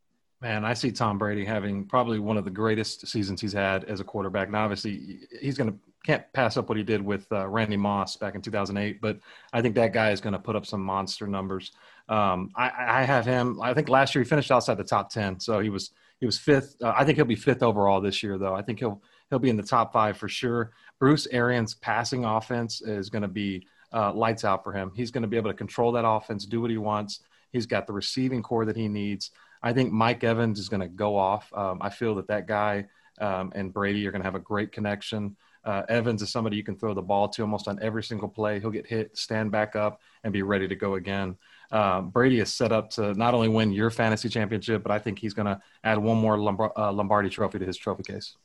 Speaker 4: Man, I see Tom Brady having probably one of the greatest seasons he's had as a quarterback. Now, obviously, he's going to can't pass up what he did with uh, Randy Moss back in 2008, but I think that guy is going to put up some monster numbers. Um, I, I have him. I think last year he finished outside the top 10, so he was he was fifth. Uh, I think he'll be fifth overall this year, though. I think he'll he'll be in the top five for sure. Bruce Arians' passing offense is going to be uh, lights out for him. He's going to be able to control that offense, do what he wants. He's got the receiving core that he needs. I think Mike Evans is going to go off. Um, I feel that that guy um, and Brady are going to have a great connection. Uh, Evans is somebody you can throw the ball to almost on every single play. He'll get hit, stand back up, and be ready to go again. Uh, Brady is set up to not only win your fantasy championship, but I think he's going to add one more uh, Lombardi trophy to his trophy case.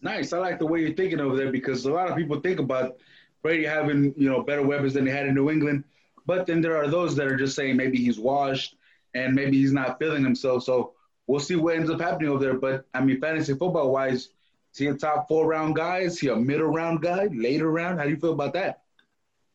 Speaker 2: Nice. I like the way you're thinking over there because a lot of people think about Brady having you know better weapons than they had in New England, but then there are those that are just saying maybe he's washed and maybe he's not feeling himself. So we'll see what ends up happening over there. But I mean, fantasy football wise, is he a top four round guy? Is he a middle round guy? Later round? How do you feel about that?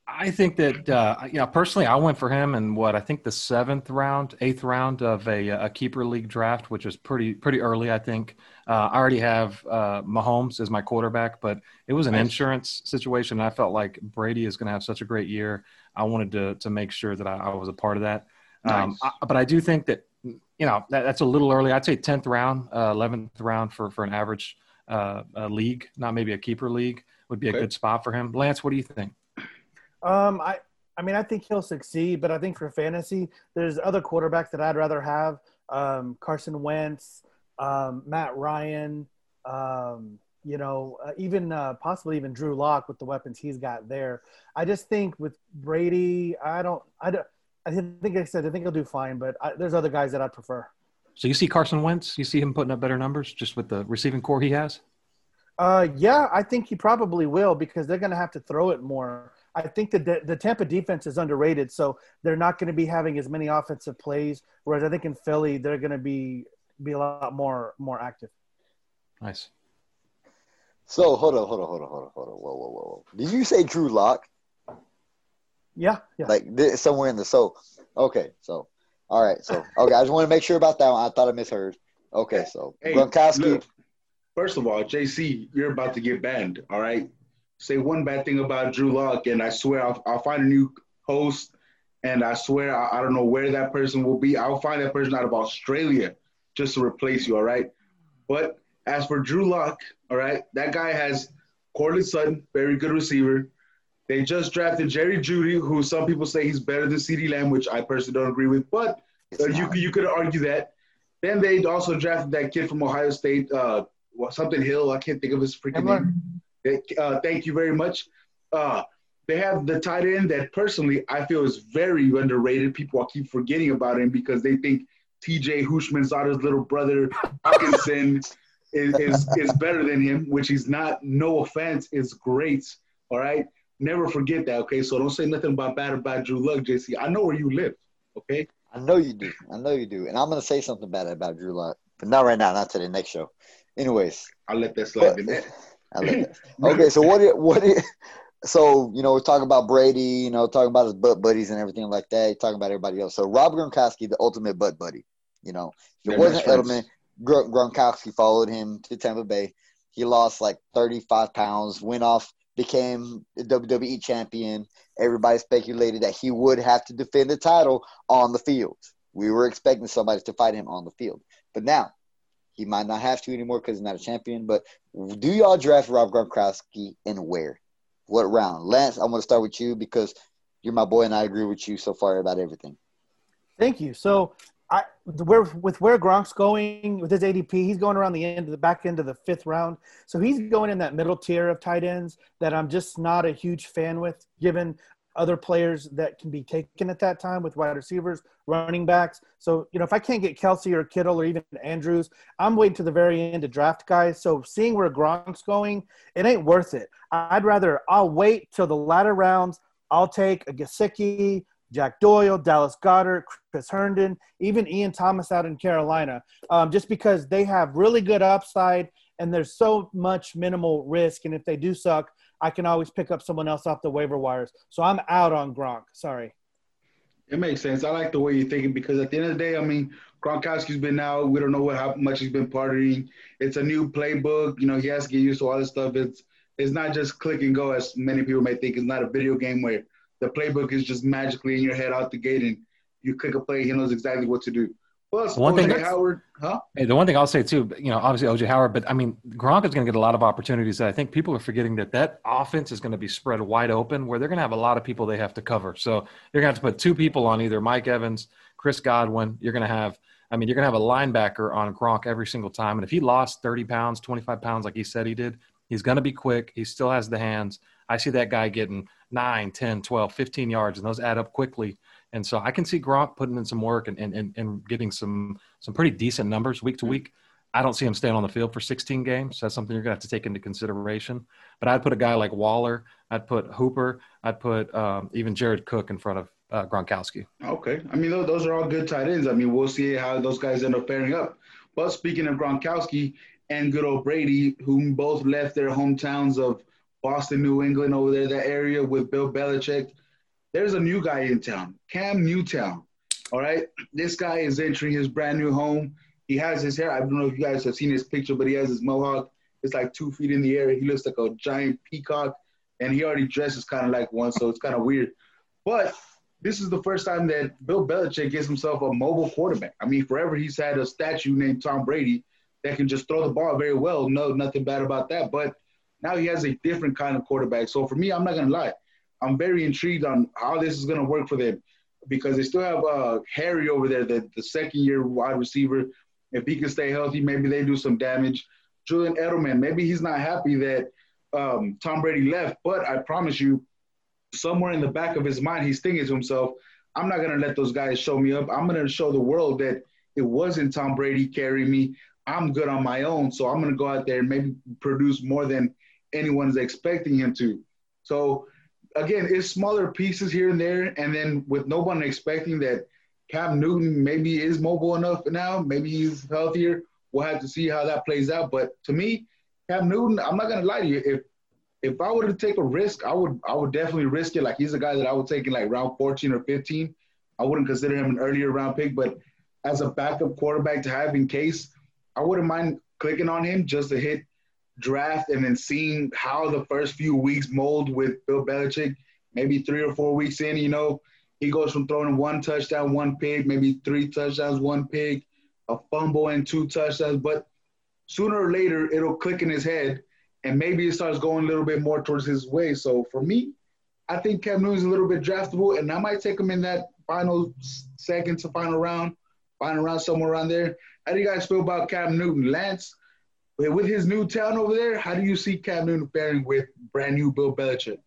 Speaker 4: I think that, uh, you know, personally, I went for him in what I think the seventh round, eighth round of a, a keeper league draft, which is pretty pretty early. I think uh, I already have uh, Mahomes as my quarterback, but it was an insurance situation. I felt like Brady is going to have such a great year. I wanted to to make sure that I, I was a part of that. Um, I, but I do think that you know that, that's a little early. I'd say tenth round, uh, eleventh round for for an average uh, uh, league, not maybe a keeper league, would be a
Speaker 2: Okay.
Speaker 4: good spot for him. Lance, what do you think?
Speaker 5: Um, I, I mean, I think he'll succeed, but I think for fantasy, there's other quarterbacks that I'd rather have. Um, Carson Wentz, um, Matt Ryan, um, you know, uh, even uh, possibly even Drew Lock with the weapons he's got there. I just think with Brady, I don't, I don't, I think I said, I think he'll do fine, but I, there's other guys that I'd prefer.
Speaker 4: So you see Carson Wentz, you see him putting up better numbers just with the receiving core he has.
Speaker 5: Uh, yeah, I think he probably will because they're going to have to throw it more. I think that the, the Tampa defense is underrated, so they're not going to be having as many offensive plays. Whereas I think in Philly, they're going to be be a lot more more active.
Speaker 4: Nice.
Speaker 3: So hold on, hold on, hold on, hold on, hold on. Whoa, whoa, whoa, whoa. Did you say Drew Lock?
Speaker 5: Yeah, yeah.
Speaker 3: Like this, somewhere in the so. Okay, so all right, so okay. I just want to make sure about that one. I thought I misheard. Okay, so
Speaker 2: Hey,
Speaker 3: Gronkowski.
Speaker 2: look, first of all, JC, you're about to get banned. All right. Say one bad thing about Drew Lock, and I swear I'll, I'll find a new host, and I swear I, I don't know where that person will be. I'll find that person out of Australia just to replace you. All right. But as for Drew Lock, all right, that guy has Courtland Sutton, very good receiver. They just drafted Jerry Jeudy, who some people say he's better than CeeDee Lamb, which I personally don't agree with, but uh, you, you could argue that. Then they also drafted that kid from Ohio State, uh, something Hill. I can't think of his freaking name. They- Uh, thank you very much. Uh, they have the tight end that personally I feel is very underrated. People keep forgetting about him because they think TJ Houshmandzadeh's little brother Hockenson is, is is better than him, which he's not. No offense, is great. All right, never forget that. Okay, so don't say nothing about bad about Drew Lock, JC. I know where you live. Okay,
Speaker 3: I know you do. I know you do. And I'm gonna say something bad about Drew Lock, but not right now. Not to the next show. Anyways,
Speaker 2: I'll let that slide.
Speaker 3: but, I love that. Okay, so what? It, what? It, so you know, we're talking about Brady. You know, talking about his butt buddies and everything like that. Talking about everybody else. So Rob Gronkowski, the ultimate butt buddy. You know, it wasn't. Edelman, Gr- Gronkowski followed him to Tampa Bay. He lost like 35 pounds. Went off, became the WWE champion. Everybody speculated that he would have to defend the title on the field. We were expecting somebody to fight him on the field, but now he might not have to anymore because he's not a champion. But do y'all draft Rob Gronkowski and where? What round? Lance, I want to start with you because you're my boy and I agree with you so far about everything.
Speaker 5: Thank you. So, I where with where Gronk's going with his ADP, he's going around the end of the back end of the fifth round. So he's going in that middle tier of tight ends that I'm just not a huge fan with, given other players that can be taken at that time with wide receivers, running backs. So you know, if I can't get Kelce or Kittle or even Andrews, I'm waiting to the very end to draft guys. So seeing where Gronk's going, it ain't worth it. I'd rather I'll wait till the latter rounds. I'll take a Gesicki, Jack Doyle, Dallas Goedert, Chris Herndon, even Ian Thomas out in Carolina, um, just because they have really good upside and there's so much minimal risk. And if they do suck, I can always pick up someone else off the waiver wires. So I'm out on Gronk. Sorry.
Speaker 2: It makes sense. I like the way you're thinking because at the end of the day, I mean, Gronkowski's been out. We don't know what how much he's been partying. It's a new playbook. You know, he has to get used to all this stuff. It's it's not just click and go as many people may think. It's not a video game where the playbook is just magically in your head out the gate and you click a play, he knows exactly what to do. Plus,
Speaker 4: One thing
Speaker 2: Howard, huh?
Speaker 4: Hey, the one thing I'll say too, you know, obviously OJ Howard, but I mean, Gronk is going to get a lot of opportunities. That I think people are forgetting that that offense is going to be spread wide open, where they're going to have a lot of people they have to cover. So you're going to have to put two people on either Mike Evans, Chris Godwin. You're going to have, I mean, you're going to have a linebacker on Gronk every single time. And if he lost 30 pounds, 25 pounds, like he said he did, he's going to be quick. He still has the hands. I see that guy getting 9, 10, 12, 15 yards, and those add up quickly. And so I can see Gronk putting in some work and, and, and, getting some some pretty decent numbers week to week. I don't see him staying on the field for 16 games. That's something you're going to have to take into consideration. But I'd put a guy like Waller, I'd put Hooper, I'd put um, even Jared Cook in front of uh, Gronkowski.
Speaker 2: Okay. I mean, those, those are all good tight ends. I mean, we'll see how those guys end up pairing up. But speaking of Gronkowski and good old Brady, whom both left their hometowns of Boston, New England, over there, that area with Bill Belichick, there's a new guy in town, Cam Newtown. All right. This guy is entering his brand new home. He has his hair. I don't know if you guys have seen his picture, but he has his mohawk. It's like two feet in the air. He looks like a giant peacock, and he already dresses kind of like one, so it's kind of weird. But this is the first time that Bill Belichick gets himself a mobile quarterback. I mean, forever he's had a statue named Tom Brady that can just throw the ball very well. No, nothing bad about that. But now he has a different kind of quarterback. So for me, I'm not gonna lie, I'm very intrigued on how this is gonna work for them because they still have uh, Harry over there, the, the second year wide receiver. If he can stay healthy, maybe they do some damage. Julian Edelman, maybe he's not happy that um, Tom Brady left, but I promise you, somewhere in the back of his mind, he's thinking to himself, I'm not going to let those guys show me up. I'm going to show the world that it wasn't Tom Brady carrying me. I'm good on my own, so I'm gonna go out there and maybe produce more than anyone's expecting him to. So again, it's smaller pieces here and there, and then with no one expecting that Cam Newton maybe is mobile enough now, maybe he's healthier. We'll have to see how that plays out. But to me, Cam Newton, I'm not gonna lie to you. If if I were to take a risk, I would I would definitely risk it. Like he's a guy that I would take in like round 14 or 15. I wouldn't consider him an earlier round pick, but as a backup quarterback to have in case, I wouldn't mind clicking on him just to hit draft and then seeing how the first few weeks mold with Bill Belichick. Maybe three or four weeks in, you know, he goes from throwing one touchdown, one pig, maybe three touchdowns, one pig, a fumble, and two touchdowns. But sooner or later, it'll click in his head, and maybe it starts going a little bit more towards his way. So for me, I think Cam Newton's a little bit draftable, and I might take him in that final second to final round, final round somewhere around there. How do you guys feel about Cam Newton, Lance? With his new town over there, how do you see Cam Newton faring with brand new Bill Belichick?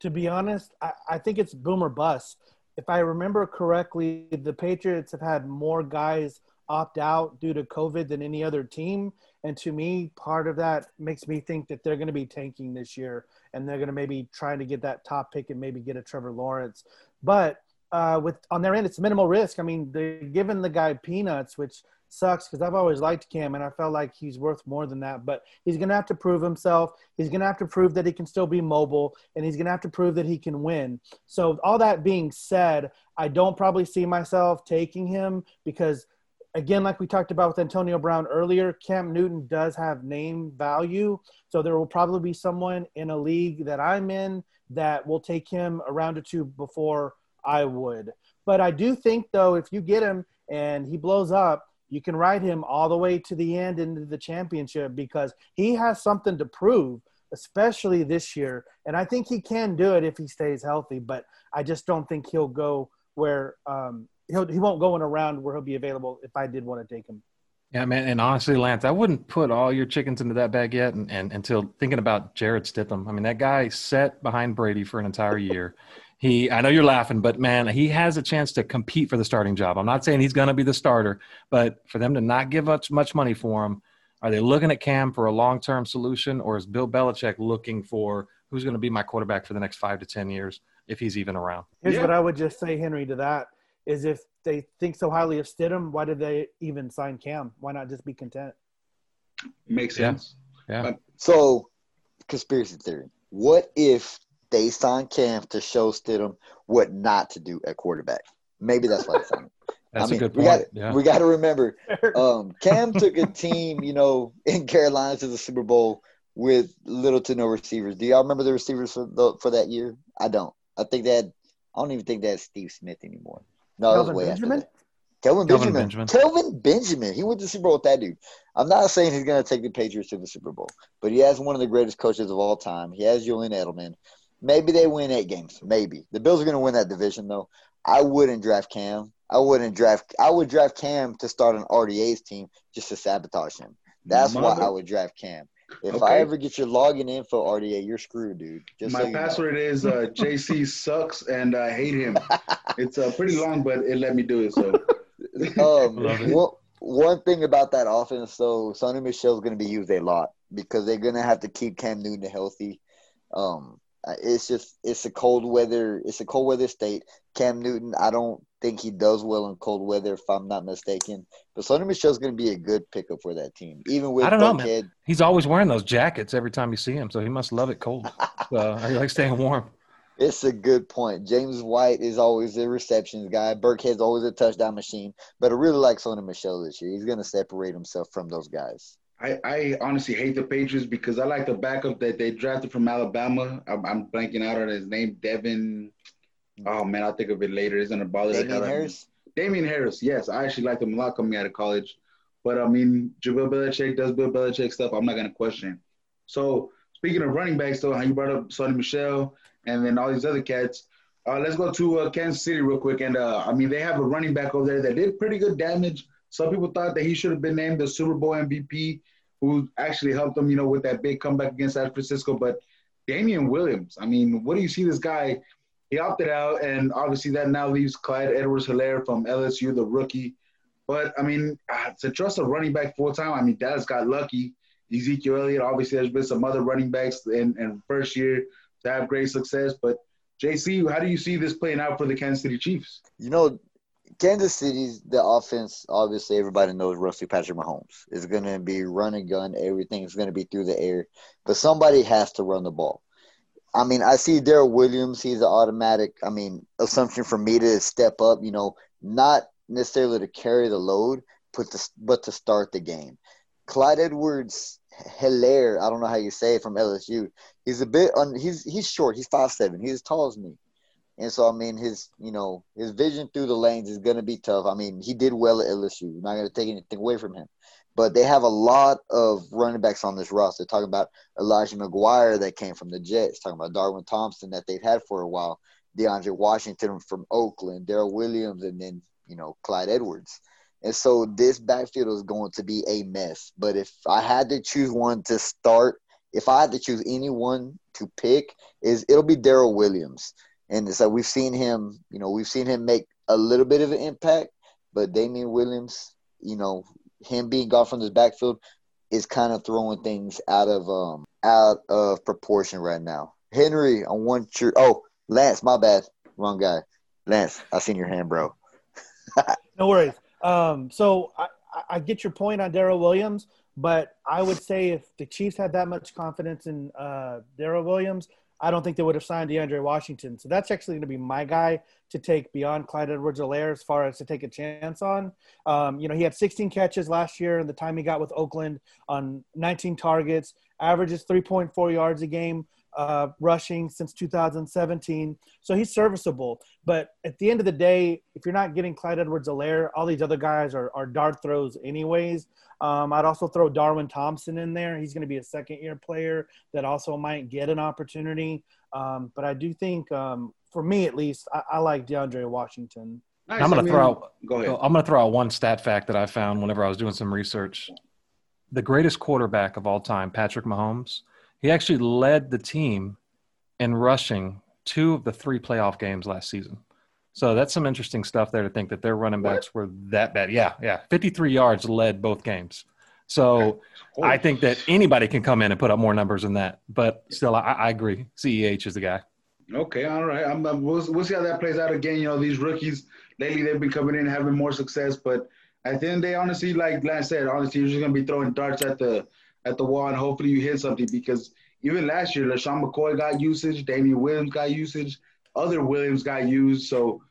Speaker 5: To be honest, I, I think it's boomer bust. If I remember correctly, the Patriots have had more guys opt out due to COVID than any other team. And to me, part of that makes me think that they're going to be tanking this year and they're going to maybe trying to get that top pick and maybe get a Trevor Lawrence. But uh, with on their end, it's minimal risk. I mean, they're giving the guy peanuts, which – sucks because I've always liked Cam and I felt like he's worth more than that. But he's going to have to prove himself. He's going to have to prove that he can still be mobile and he's going to have to prove that he can win. So, all that being said, I don't probably see myself taking him because, again, like we talked about with Antonio Brown earlier, Cam Newton does have name value. So, there will probably be someone in a league that I'm in that will take him a round or two before I would. But I do think, though, if you get him and he blows up, you can ride him all the way to the end into the championship because he has something to prove, especially this year. And I think he can do it if he stays healthy, but I just don't think he'll go where um, he'll, he won't go in a round where he'll be available if I did want to take him.
Speaker 4: Yeah, man. And honestly, Lance, I wouldn't put all your chickens into that bag yet. And, and until thinking about Jarrett Stidham. I mean, that guy sat behind Brady for an entire year. He, I know you're laughing, but man, he has a chance to compete for the starting job. I'm not saying he's going to be the starter, but for them to not give much much money for him, are they looking at Cam for a long term solution, or is Bill Belichick looking for who's going to be my quarterback for the next five to ten years if he's even around?
Speaker 5: Here's yeah. what I would just say, Henry, to that is if they think so highly of Stidham, why did they even sign Cam? Why not just be content?
Speaker 2: Makes sense.
Speaker 4: Yeah. yeah.
Speaker 3: So, conspiracy theory. What if they signed Cam to show Stidham what not to do at quarterback. Maybe that's why they signed him.
Speaker 4: That's
Speaker 3: I mean,
Speaker 4: a good
Speaker 3: we
Speaker 4: point.
Speaker 3: got
Speaker 4: yeah.
Speaker 3: we got to remember, um, Cam took a team, you know, in Carolina to the Super Bowl with little to no receivers. Do y'all remember the receivers for the, for that year? I don't. I think that I don't even think that's Steve Smith anymore. No,
Speaker 5: Kelvin
Speaker 3: it was way
Speaker 5: Benjamin?
Speaker 3: after that. Kelvin,
Speaker 4: Kelvin
Speaker 3: Benjamin.
Speaker 4: Benjamin.
Speaker 3: Kelvin Benjamin. He went to the Super Bowl with that dude. I'm not saying he's going to take the Patriots to the Super Bowl, but he has one of the greatest coaches of all time. He has Julian Edelman. Maybe they win eight games. Maybe the Bills are going to win that division though. I wouldn't draft Cam. I wouldn't draft. I would draft Cam to start an RDA's team just to sabotage him. That's
Speaker 2: Mother-
Speaker 3: why I would draft Cam. If
Speaker 2: Okay.
Speaker 3: I ever get your login info RDA, you're screwed, dude. Just so
Speaker 2: My
Speaker 3: know.
Speaker 2: password is uh, JC sucks and I hate him. It's uh, pretty long, but it let me do it. So
Speaker 3: Um, one, one thing about that offense, though, Sony Michel's going to be used a lot because they're going to have to keep Cam Newton healthy. Um, Uh, it's just it's a cold weather. It's a cold weather state. Cam Newton, I don't think he does well in cold weather, if I'm not mistaken. But Sony Michel's going to be a good pickup for that team, even with
Speaker 4: I don't know, man.
Speaker 3: Burkhead.
Speaker 4: He's always wearing those jackets every time you see him, so he must love it cold. so he likes staying warm.
Speaker 3: It's a good point. James White is always a receptions guy. Burkhead's always a touchdown machine. But I really like Sonny Michelle this year. He's going to separate himself from those guys.
Speaker 2: I, I honestly hate the Patriots because I like the backup that they drafted from Alabama. I'm, I'm blanking out on his name, Devin. Oh man, I'll think of it later. It's gonna bother the hell out of me.
Speaker 3: Harris.
Speaker 2: Damien Harris, yes, I actually liked him a lot coming out of college. But I mean, Bill Belichick does Bill Belichick stuff. I'm not gonna question. So speaking of running backs, though, how you brought up Sony Michel and then all these other cats. Uh, let's go to uh, Kansas City real quick. And uh, I mean, they have a running back over there that did pretty good damage. Some people thought that he should have been named the Super Bowl MVP, who actually helped them, you know, with that big comeback against San Francisco. But Damien Williams, I mean, what do you see this guy? He opted out, and obviously that now leaves Clyde Edwards Helaire from LSU, the rookie. But I mean, uh, to trust a running back full time, I mean, Dallas got lucky. Ezekiel Elliott, obviously, there's been some other running backs in, in first year to have great success. But JC, how do you see this playing out for the Kansas City Chiefs?
Speaker 3: You know, Kansas City's the offense. Obviously, everybody knows roughly Patrick Mahomes is going to be run and gun. Everything is going to be through the air, but somebody has to run the ball. I mean, I see Darrel Williams. He's an automatic. I mean, assumption for me to step up. You know, not necessarily to carry the load, but to but to start the game. Clyde Edwards Helaire, I don't know how you say it from LSU. He's a bit un, he's he's short. He's five seven. He's as tall as me. And so I mean his you know his vision through the lanes is gonna be tough. I mean he did well at LSU. I'm not gonna take anything away from him, but they have a lot of running backs on this roster. Talking about Elijah McGuire that came from the Jets. Talking about Darwin Thompson that they've had for a while. DeAndre Washington from Oakland. Darrel Williams, and then you know Clyde Edwards. And so this backfield is going to be a mess. But if I had to choose one to start, if I had to choose anyone to pick, is it'll be Darrel Williams. And it's like we've seen him, you know, we've seen him make a little bit of an impact, but Damien Williams, you know, him being gone from this backfield is kind of throwing things out of um out of proportion right now. Henry, I want your oh Lance, my bad, wrong guy. Lance, I seen your hand, bro.
Speaker 5: no worries. Um, so I, I get your point on Darrel Williams, but I would say if the Chiefs had that much confidence in uh, Darrel Williams, I don't think they would have signed DeAndre Washington. So that's actually going to be my guy to take beyond Clyde Edwards-Helaire as far as to take a chance on. Um, you know, he had 16 catches last year and the time he got with Oakland on 19 targets, averages 3.4 yards a game uh, rushing since 2017. So he's serviceable. But at the end of the day, if you're not getting Clyde Edwards Helaire, all these other guys are, are dart throws anyways. Um, I'd also throw Darwin Thompson in there. He's going to be a second year player that also might get an opportunity. Um, but I do think, um, for me at least, I, I like DeAndre Washington.
Speaker 4: Nice. I'm going to throw out. Go ahead. I'm going to throw out one stat fact that I found whenever I was doing some research. The greatest quarterback of all time, Patrick Mahomes, he actually led the team in rushing two of the three playoff games last season. So that's some interesting stuff there to think that their running backs what? were that bad. Yeah, yeah. 53 yards led both games. So I think that anybody can come in and put up more numbers than that. But still, I, I agree. CEH is the guy.
Speaker 2: Okay, all right. I'm, I'm, we'll, we'll see how that plays out again. You know, these rookies lately they've been coming in having more success, but at the end they honestly, like Lance said, honestly, you're just gonna be throwing darts at the at the wall, and hopefully you hit something because even last year, LeSean McCoy got usage, Damien Williams got usage, other Williams got used. So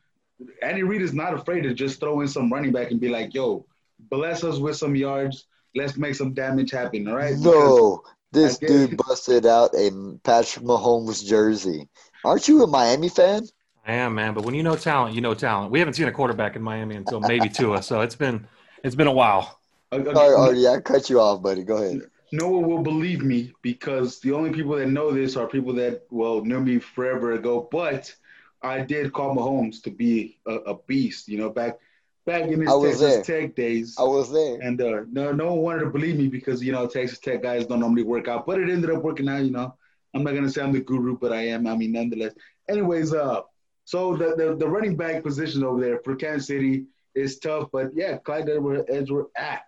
Speaker 2: Andy Reid is not afraid to just throw in some running back and be like, yo, bless us with some yards. Let's make some damage happen. All right.
Speaker 3: No, this dude busted out a Patrick Mahomes jersey. Aren't you a Miami fan?
Speaker 4: I am, man. But when you know talent, you know talent. We haven't seen a quarterback in Miami until maybe Tua, so it's been it's been a while.
Speaker 3: Sorry, Artie, I cut you off, buddy. Go ahead
Speaker 2: no one will believe me because the only people that know this are people that well knew me forever ago. But I did call Mahomes to be a, a beast. You know, back back in his Texas there. Tech days.
Speaker 3: I was there,
Speaker 2: and uh, no no one wanted to believe me because you know Texas Tech guys don't normally work out, but it ended up working out. You know, I'm not gonna say I'm the guru, but I am. I mean, nonetheless. Anyways, uh, so the the, the running back position over there for Kansas City is tough, but yeah, Clyde Edward Edward ah,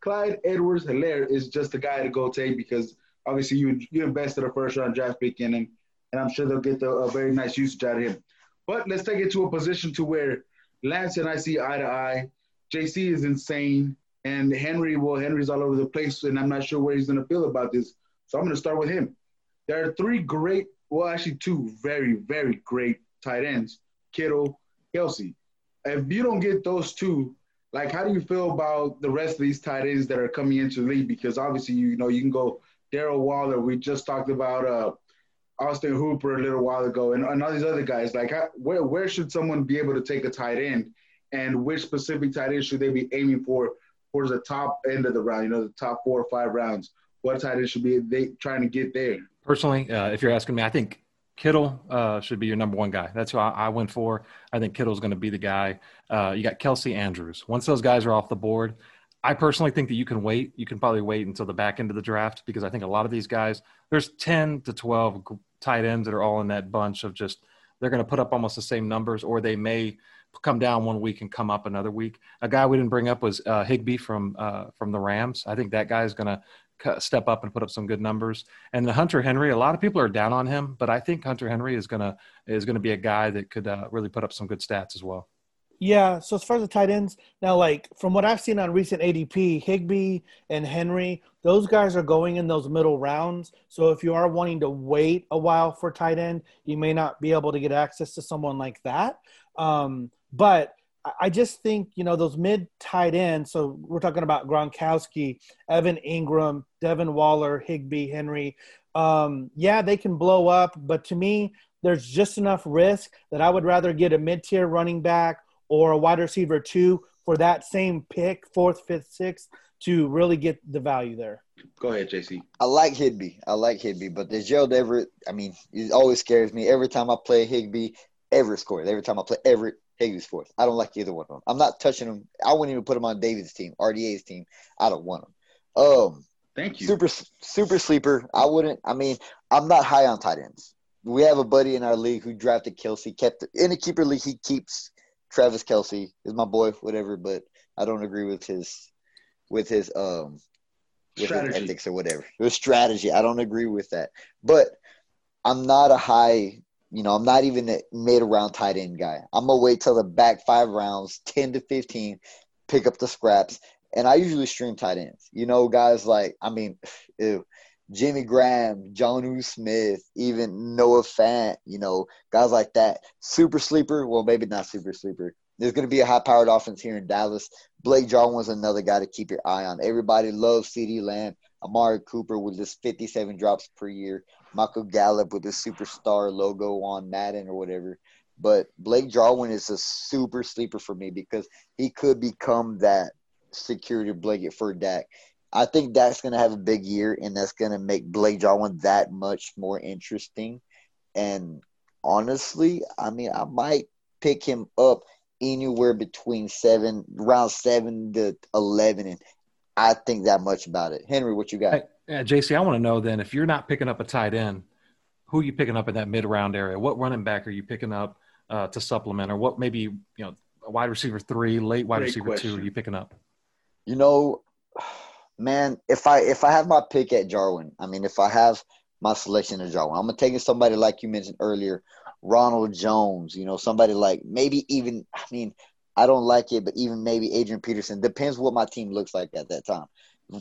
Speaker 2: Clyde Edwards Helaire is just the guy to go take because obviously you you invested a first round draft pick in him, and I'm sure they'll get the, a very nice usage out of him. But let's take it to a position to where Lance and I see eye to eye. JC is insane, and Henry, well, Henry's all over the place, and I'm not sure where he's going to feel about this. So I'm going to start with him. There are three great, well, actually two very, very great tight ends: Kittle, Kelce. If you don't get those two, like how do you feel about the rest of these tight ends that are coming into the league? Because obviously, you know, you can go Daryl Waller. We just talked about uh, Austin Hooper a little while ago, and, and all these other guys. Like, how, where where should someone be able to take a tight end, and which specific tight end should they be aiming for towards the top end of the round? You know, the top four or five rounds. What tight end should be they trying to get there?
Speaker 4: Personally, uh, if you're asking me, I think Kittle uh, should be your number one guy. That's who I, I went for. I think Kittle's going to be the guy. Uh, you got Kelce Andrews. Once those guys are off the board, I personally think that you can wait. You can probably wait until the back end of the draft because I think a lot of these guys, there's 10 to 12 tight ends that are all in that bunch of just they're going to put up almost the same numbers, or they may come down one week and come up another week. A guy we didn't bring up was uh, Higbee from uh, from the Rams. I think that guy is going to step up and put up some good numbers. And the Hunter Henry, a lot of people are down on him, but I think Hunter Henry is going to is going to be a guy that could uh, really put up some good stats as well.
Speaker 5: Yeah. So as far as the tight ends, now like from what I've seen on recent ADP, Higbee and Henry, those guys are going in those middle rounds. So if you are wanting to wait a while for tight end, you may not be able to get access to someone like that. Um, but I just think you know those mid tight ends. So we're talking about Gronkowski, Evan Engram, Devin Waller, Higbee, Henry. Um, yeah, they can blow up, but to me, there's just enough risk that I would rather get a mid tier running back or a wide receiver two for that same pick, fourth, fifth, sixth, to really get the value there.
Speaker 2: Go ahead, JC.
Speaker 3: I like Higbee. I like Higbee, but the Gerald Everett, I mean, it always scares me. Every time I play Higbee, Everett scores. Every time I play Everett, Higbee's fourth. I don't like either one of them. I'm not touching them. I wouldn't even put them on David's team, RDA's team. I don't want them. Um,
Speaker 2: Thank you.
Speaker 3: super super sleeper. I wouldn't. I mean, I'm not high on tight ends. We have a buddy in our league who drafted Kelce. Kept in a keeper league. He keeps Travis Kelce is my boy, whatever. But I don't agree with his with his um with
Speaker 2: Strategy.
Speaker 3: his ethics or whatever. His strategy. I don't agree with that. But I'm not a high. You know, I'm not even a mid round tight end guy. I'm gonna wait till the back five rounds, ten to fifteen, pick up the scraps, and I usually stream tight ends. You know, guys like I mean, ew, Jimmy Graham, Jonnu Smith, even Noah Fant, you know, guys like that. Super sleeper, well, maybe not super sleeper. There's to be a high powered offense here in Dallas. Blake Jarwin's another guy to keep your eye on. Everybody loves CeeDee Lamb, Amari Cooper with just 57 drops per year, Michael Gallup with his superstar logo on Madden or whatever. But Blake Jarwin is a super sleeper for me because he could become that security blanket for Dak. I think Dak's going to have a big year, and that's going to make Blake Jarwin that much more interesting. And honestly, I mean, I might pick him up anywhere between seven, round seven to eleven, and I think that much about it. Henry, what you got?
Speaker 4: Hey, yeah, JC, I want to know then if you're not picking up a tight end, who are you picking up in that mid round area? What running back are you picking up uh, to supplement, or what maybe you know a wide receiver three, late wide
Speaker 2: Great
Speaker 4: receiver
Speaker 2: question.
Speaker 4: two are you picking up?
Speaker 3: You know, man, if I if I have my pick at Jarwin, I mean, if I have my selection of Jarwin, I'm gonna take somebody like you mentioned earlier, Ronald Jones. You know, somebody like maybe even. I mean, I don't like it, but even maybe Adrian Peterson. Depends what my team looks like at that time.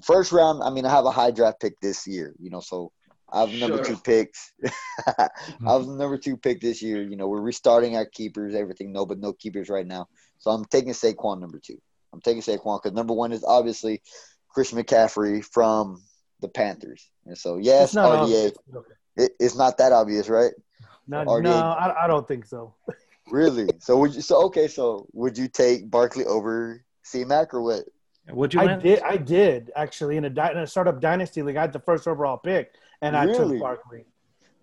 Speaker 3: First round, I mean, I have a high draft pick this year. You know, so I have number
Speaker 2: Sure.
Speaker 3: two picks. I have number two pick this year. You know, we're restarting our keepers, everything. No, but no keepers right now. So I'm taking Saquon number two. I'm taking Saquon because number one is obviously Chris McCaffrey from the Panthers. And so, yes,
Speaker 5: It's not
Speaker 3: RDA.
Speaker 5: Okay.
Speaker 3: It, it's not that obvious, right?
Speaker 5: No,
Speaker 3: RDA.
Speaker 5: no I, I don't think so.
Speaker 3: Really? so would you? So okay. So would you take Barkley over C-Mac or what?
Speaker 4: Would you?
Speaker 5: I
Speaker 4: Lance?
Speaker 5: did. I did actually in a, di- in a startup dynasty league. I had the first overall pick, and I took Barkley.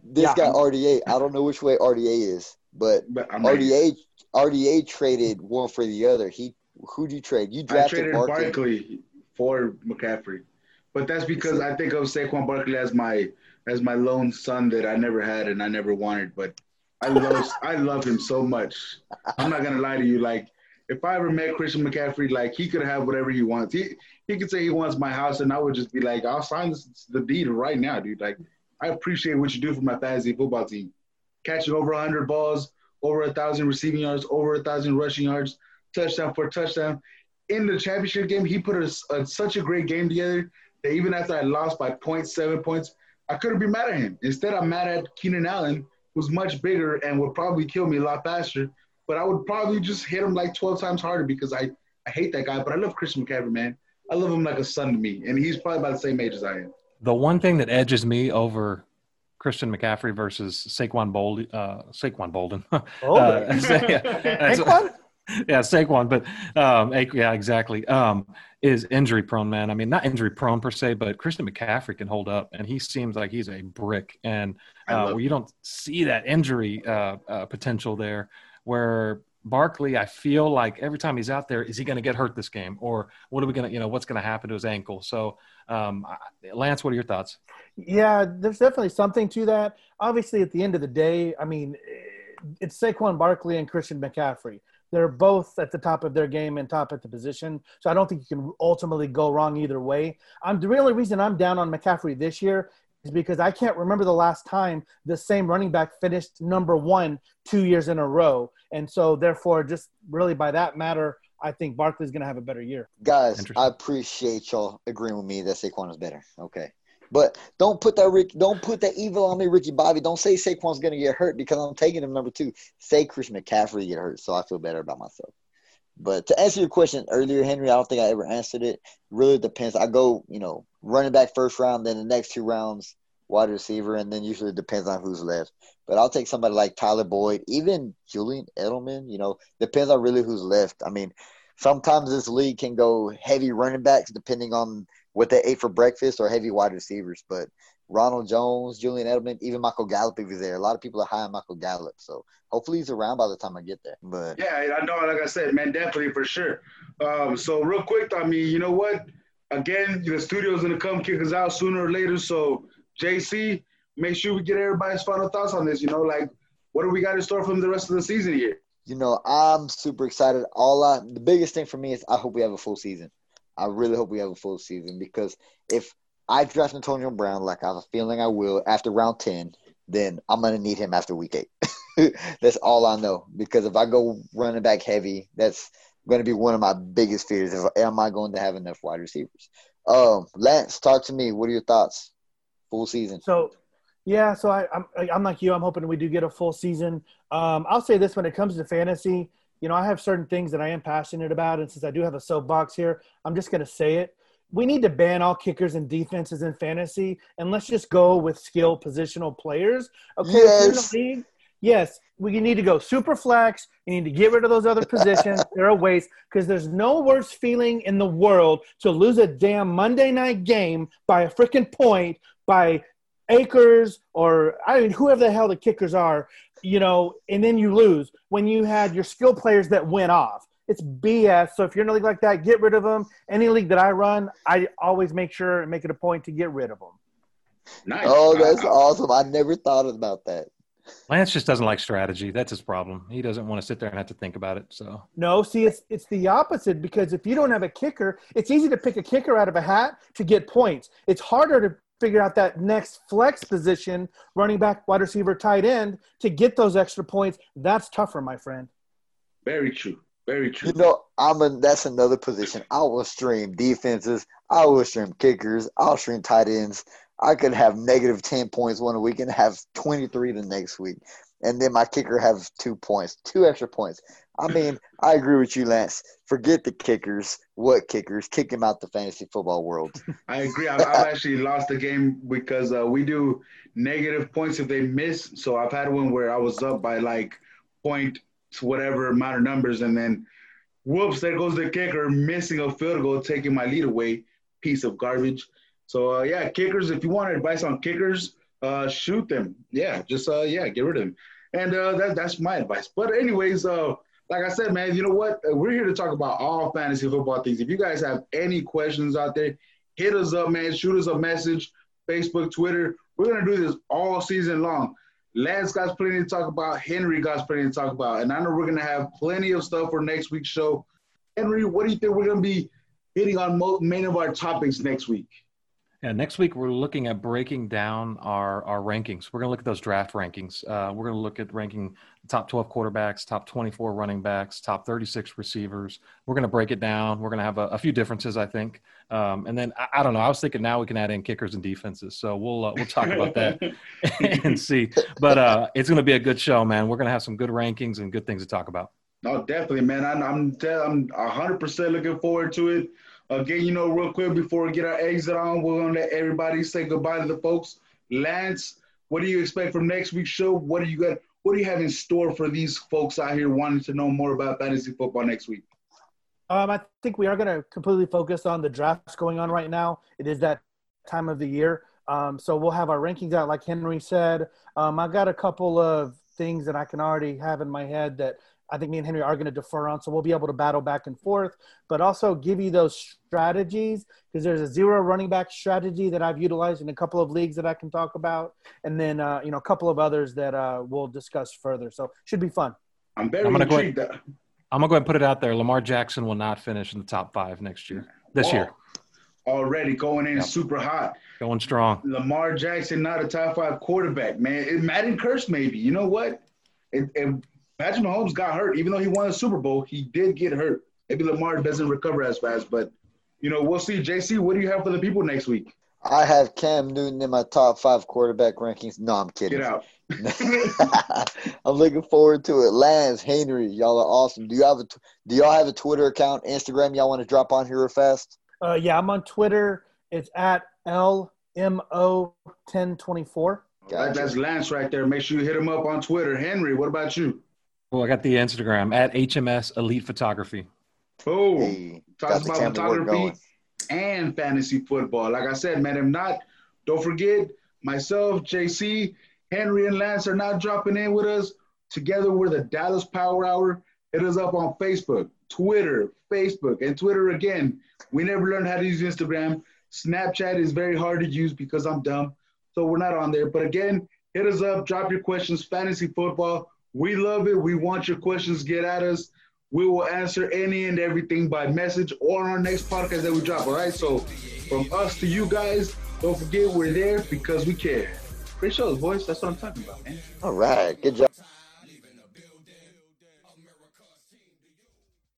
Speaker 3: This
Speaker 5: Yeah.
Speaker 3: guy RDA. I don't know which way RDA is, but
Speaker 2: But I'm ready.
Speaker 3: RDA RDA traded one for the other. He who'd you trade? You
Speaker 2: I
Speaker 3: drafted
Speaker 2: traded
Speaker 3: Barkley.
Speaker 2: Barkley for McCaffrey, but that's because I think of Saquon Barkley as my as my lone son that I never had and I never wanted. But I love I love him so much. I'm not gonna lie to you. Like if I ever met Christian McCaffrey, like he could have whatever he wants. He he could say he wants my house, and I would just be like, I'll sign this, the deed right now, dude. Like I appreciate what you do for my fantasy football team. Catching over 100 balls, over a thousand receiving yards, over a thousand rushing yards, touchdown for touchdown in the championship game, he put a, a- such a great game together that even after I lost by 0.7 points, I couldn't be mad at him. Instead, I'm mad at Keenan Allen, who's much bigger and would probably kill me a lot faster. But I would probably just hit him like 12 times harder because I, I hate that guy. But I love Christian McCaffrey, man. I love him like a son to me. And he's probably about the same age as I am.
Speaker 4: The one thing that edges me over Christian McCaffrey versus Saquon Bolden, uh, Saquon Bolden.
Speaker 5: Oh,
Speaker 4: Uh, yeah, that's-
Speaker 5: Saquon?
Speaker 4: yeah, Saquon, but um, yeah, exactly. Um, is injury prone, man. I mean, not injury prone per se, but Christian McCaffrey can hold up, and he seems like he's a brick. And uh,
Speaker 2: love
Speaker 4: where you don't see that injury uh, uh, potential there, where Barkley, I feel like every time he's out there, is he going to get hurt this game, or what are we going to, you know, what's going to happen to his ankle? So, um, Lance, what are your thoughts?
Speaker 5: Yeah, there's definitely something to that. Obviously, at the end of the day, I mean, it's Saquon Barkley and Christian McCaffrey. They're both at the top of their game and top at the position. So I don't think you can ultimately go wrong either way. I'm the only reason I'm down on McCaffrey this year because I can't remember the last time the same running back finished number one two years in a row. And so therefore, just really by that matter, I think Barkley's going to have a better year.
Speaker 3: Guys, I appreciate y'all agreeing with me that Saquon is better. Okay. But don't put that Rick, don't put that evil on me, Ricky Bobby. Don't say Saquon's gonna get hurt because I'm taking him number two. Say Christian McCaffrey get hurt, so I feel better about myself. But to answer your question earlier, Henry, I don't think I ever answered it. Really depends. I go, you know, running back first round, then the next two rounds, wide receiver, and then usually depends on who's left. But I'll take somebody like Tyler Boyd, even Julian Edelman. You know, depends on really who's left. I mean, sometimes this league can go heavy running backs depending on what they ate for breakfast or heavy wide receivers. But Ronald Jones, Julian Edelman, even Michael Gallup if he's there. A lot of people are high on Michael Gallup. So hopefully he's around by the time I get there. But
Speaker 2: Yeah, I know. Like I said, man, definitely for sure. Um, so real quick, I mean, you know what? Again, the studio's gonna come kick us out sooner or later. So JC, make sure we get everybody's final thoughts on this. You know, like what do we got in store from the rest of the season here?
Speaker 3: you know, I'm super excited. All I the biggest thing for me is I hope we have a full season. I really hope we have a full season because if I draft Antonio Brown like I have a feeling I will after round ten, then I'm gonna need him after week eight. that's all I know. Because if I go running back heavy, that's gonna be one of my biggest fears. If, am I going to have enough wide receivers? Um, Lance, talk to me. What are your thoughts? Full season.
Speaker 5: So, yeah, so I, I'm I'm like you. I'm hoping we do get a full season. Um, I'll say this: when it comes to fantasy, you know, I have certain things that I am passionate about, and since I do have a soapbox here, I'm just going to say it. We need to ban all kickers and defenses in fantasy, and let's just go with skill positional players. Okay, if you're in the
Speaker 3: Yes.
Speaker 5: league, yes, we need to go super flex. You need to get rid of those other positions. They're a waste because there's no worse feeling in the world to lose a damn Monday night game by a freaking point by Akers or I mean whoever the hell the kickers are, you know, and then you lose when you had your skill players that went off. It's BS. So if you're in a league like that, get rid of them. Any league that I run, I always make sure and make it a point to get rid of them.
Speaker 2: Nice.
Speaker 3: Oh, that's
Speaker 2: I- I-
Speaker 3: awesome. I never thought about that.
Speaker 4: Lance just doesn't like strategy. That's his problem. He doesn't want to sit there and have to think about it. So
Speaker 5: No, see, it's it's the opposite because if you don't have a kicker, it's easy to pick a kicker out of a hat to get points. It's harder to figure out that next flex position, running back, wide receiver, tight end, to get those extra points. That's tougher, my friend.
Speaker 2: Very true. Very true.
Speaker 3: You know, I'm a, that's another position. I will stream defenses. I will stream kickers. I'll stream tight ends. I could have negative ten points one week and have twenty three the next week, and then my kicker have two points, two extra points. I mean, I agree with you, Lance. Forget the kickers. What kickers? Kick him out the fantasy football world.
Speaker 2: I agree. I've, I've actually lost the game because uh, we do negative points if they miss. So I've had one where I was up by like point whatever amount of numbers, and then whoops, there goes the kicker missing a field goal, taking my lead away. Piece of garbage. So uh, yeah, kickers. If you want advice on kickers, uh, shoot them. Yeah, just uh, yeah, get rid of them. And uh, that, that's my advice. But anyways, uh, like I said, man, you know what? We're here to talk about all fantasy football things. If you guys have any questions out there, hit us up, man. Shoot us a message, Facebook, Twitter. We're gonna do this all season long. Lance got plenty to talk about. Henry got plenty to talk about, and I know we're gonna have plenty of stuff for next week's show. Henry, what do you think we're gonna be hitting on mo- main of our topics next week?
Speaker 4: Yeah, next week we're looking at breaking down our, our rankings. We're going to look at those draft rankings. Uh, we're going to look at ranking top 12 quarterbacks, top 24 running backs, top 36 receivers. We're going to break it down. We're going to have a, a few differences, I think. Um, and then I, I don't know. I was thinking now we can add in kickers and defenses. So we'll uh, we'll talk about that and see. But uh, it's going to be a good show, man. We're going to have some good rankings and good things to talk about.
Speaker 2: No, definitely, man. I'm I'm I'm 100 percent looking forward to it. Again, you know, real quick before we get our exit on, we're gonna let everybody say goodbye to the folks. Lance, what do you expect from next week's show? What do you got? What do you have in store for these folks out here wanting to know more about fantasy football next week?
Speaker 5: Um, I think we are going to completely focus on the drafts going on right now. It is that time of the year. Um, so we'll have our rankings out, like Henry said. Um, I've got a couple of things that I can already have in my head that I think me and Henry are going to defer on. So we'll be able to battle back and forth, but also give you those strategies because there's a zero running back strategy that I've utilized in a couple of leagues that I can talk about, and then uh, you know a couple of others that uh, we'll discuss further. So should be fun.
Speaker 2: I'm very
Speaker 4: I'm gonna go
Speaker 2: intrigued. that-
Speaker 4: I'm gonna go ahead and put it out there. Lamar Jackson will not finish in the top five next year. This
Speaker 2: Oh,
Speaker 4: year,
Speaker 2: already going in
Speaker 4: Yep.
Speaker 2: super hot.
Speaker 4: going strong.
Speaker 2: Lamar Jackson not a top five quarterback, man. It, Madden curse maybe. You know what? It, it, Patrick Mahomes got hurt, even though he won a Super Bowl. He did get hurt. Maybe Lamar doesn't recover as fast, but you know we'll see. JC, what do you have for the people next week?
Speaker 3: I have Cam Newton in my top five quarterback rankings. No, I'm kidding.
Speaker 2: Get out.
Speaker 3: I'm looking forward to it. Lance, Henry, y'all are awesome. Do you have a t- Do y'all have a Twitter account, Instagram? Y'all want to drop on here real fast?
Speaker 5: Uh, yeah, I'm on Twitter. It's at LMO1024.
Speaker 2: That- that's Lance right there. Make sure you hit him up on Twitter. Henry, what about you?
Speaker 4: Well, I got the Instagram at HMS Elite Photography.
Speaker 2: Boom.
Speaker 3: Hey,
Speaker 2: Talks about
Speaker 3: camera work
Speaker 2: photography and fantasy football. Like I said, man, if not, don't forget myself, JC, Henry, and Lance are not dropping in with us. Together, we're the Dallas Power Hour. Hit us up on Facebook, Twitter, Facebook, and Twitter again. We never learned how to use Instagram. Snapchat is very hard to use because I'm dumb. So we're not on there. But again, hit us up, drop your questions, fantasy football. We love it. We want your questions. Get at us. We will answer any and everything by message or on our next podcast that we drop. All right. So from us to you guys, don't forget we're there because we care. Great shows, boys. That's what I'm talking about, man.
Speaker 3: All right, good job.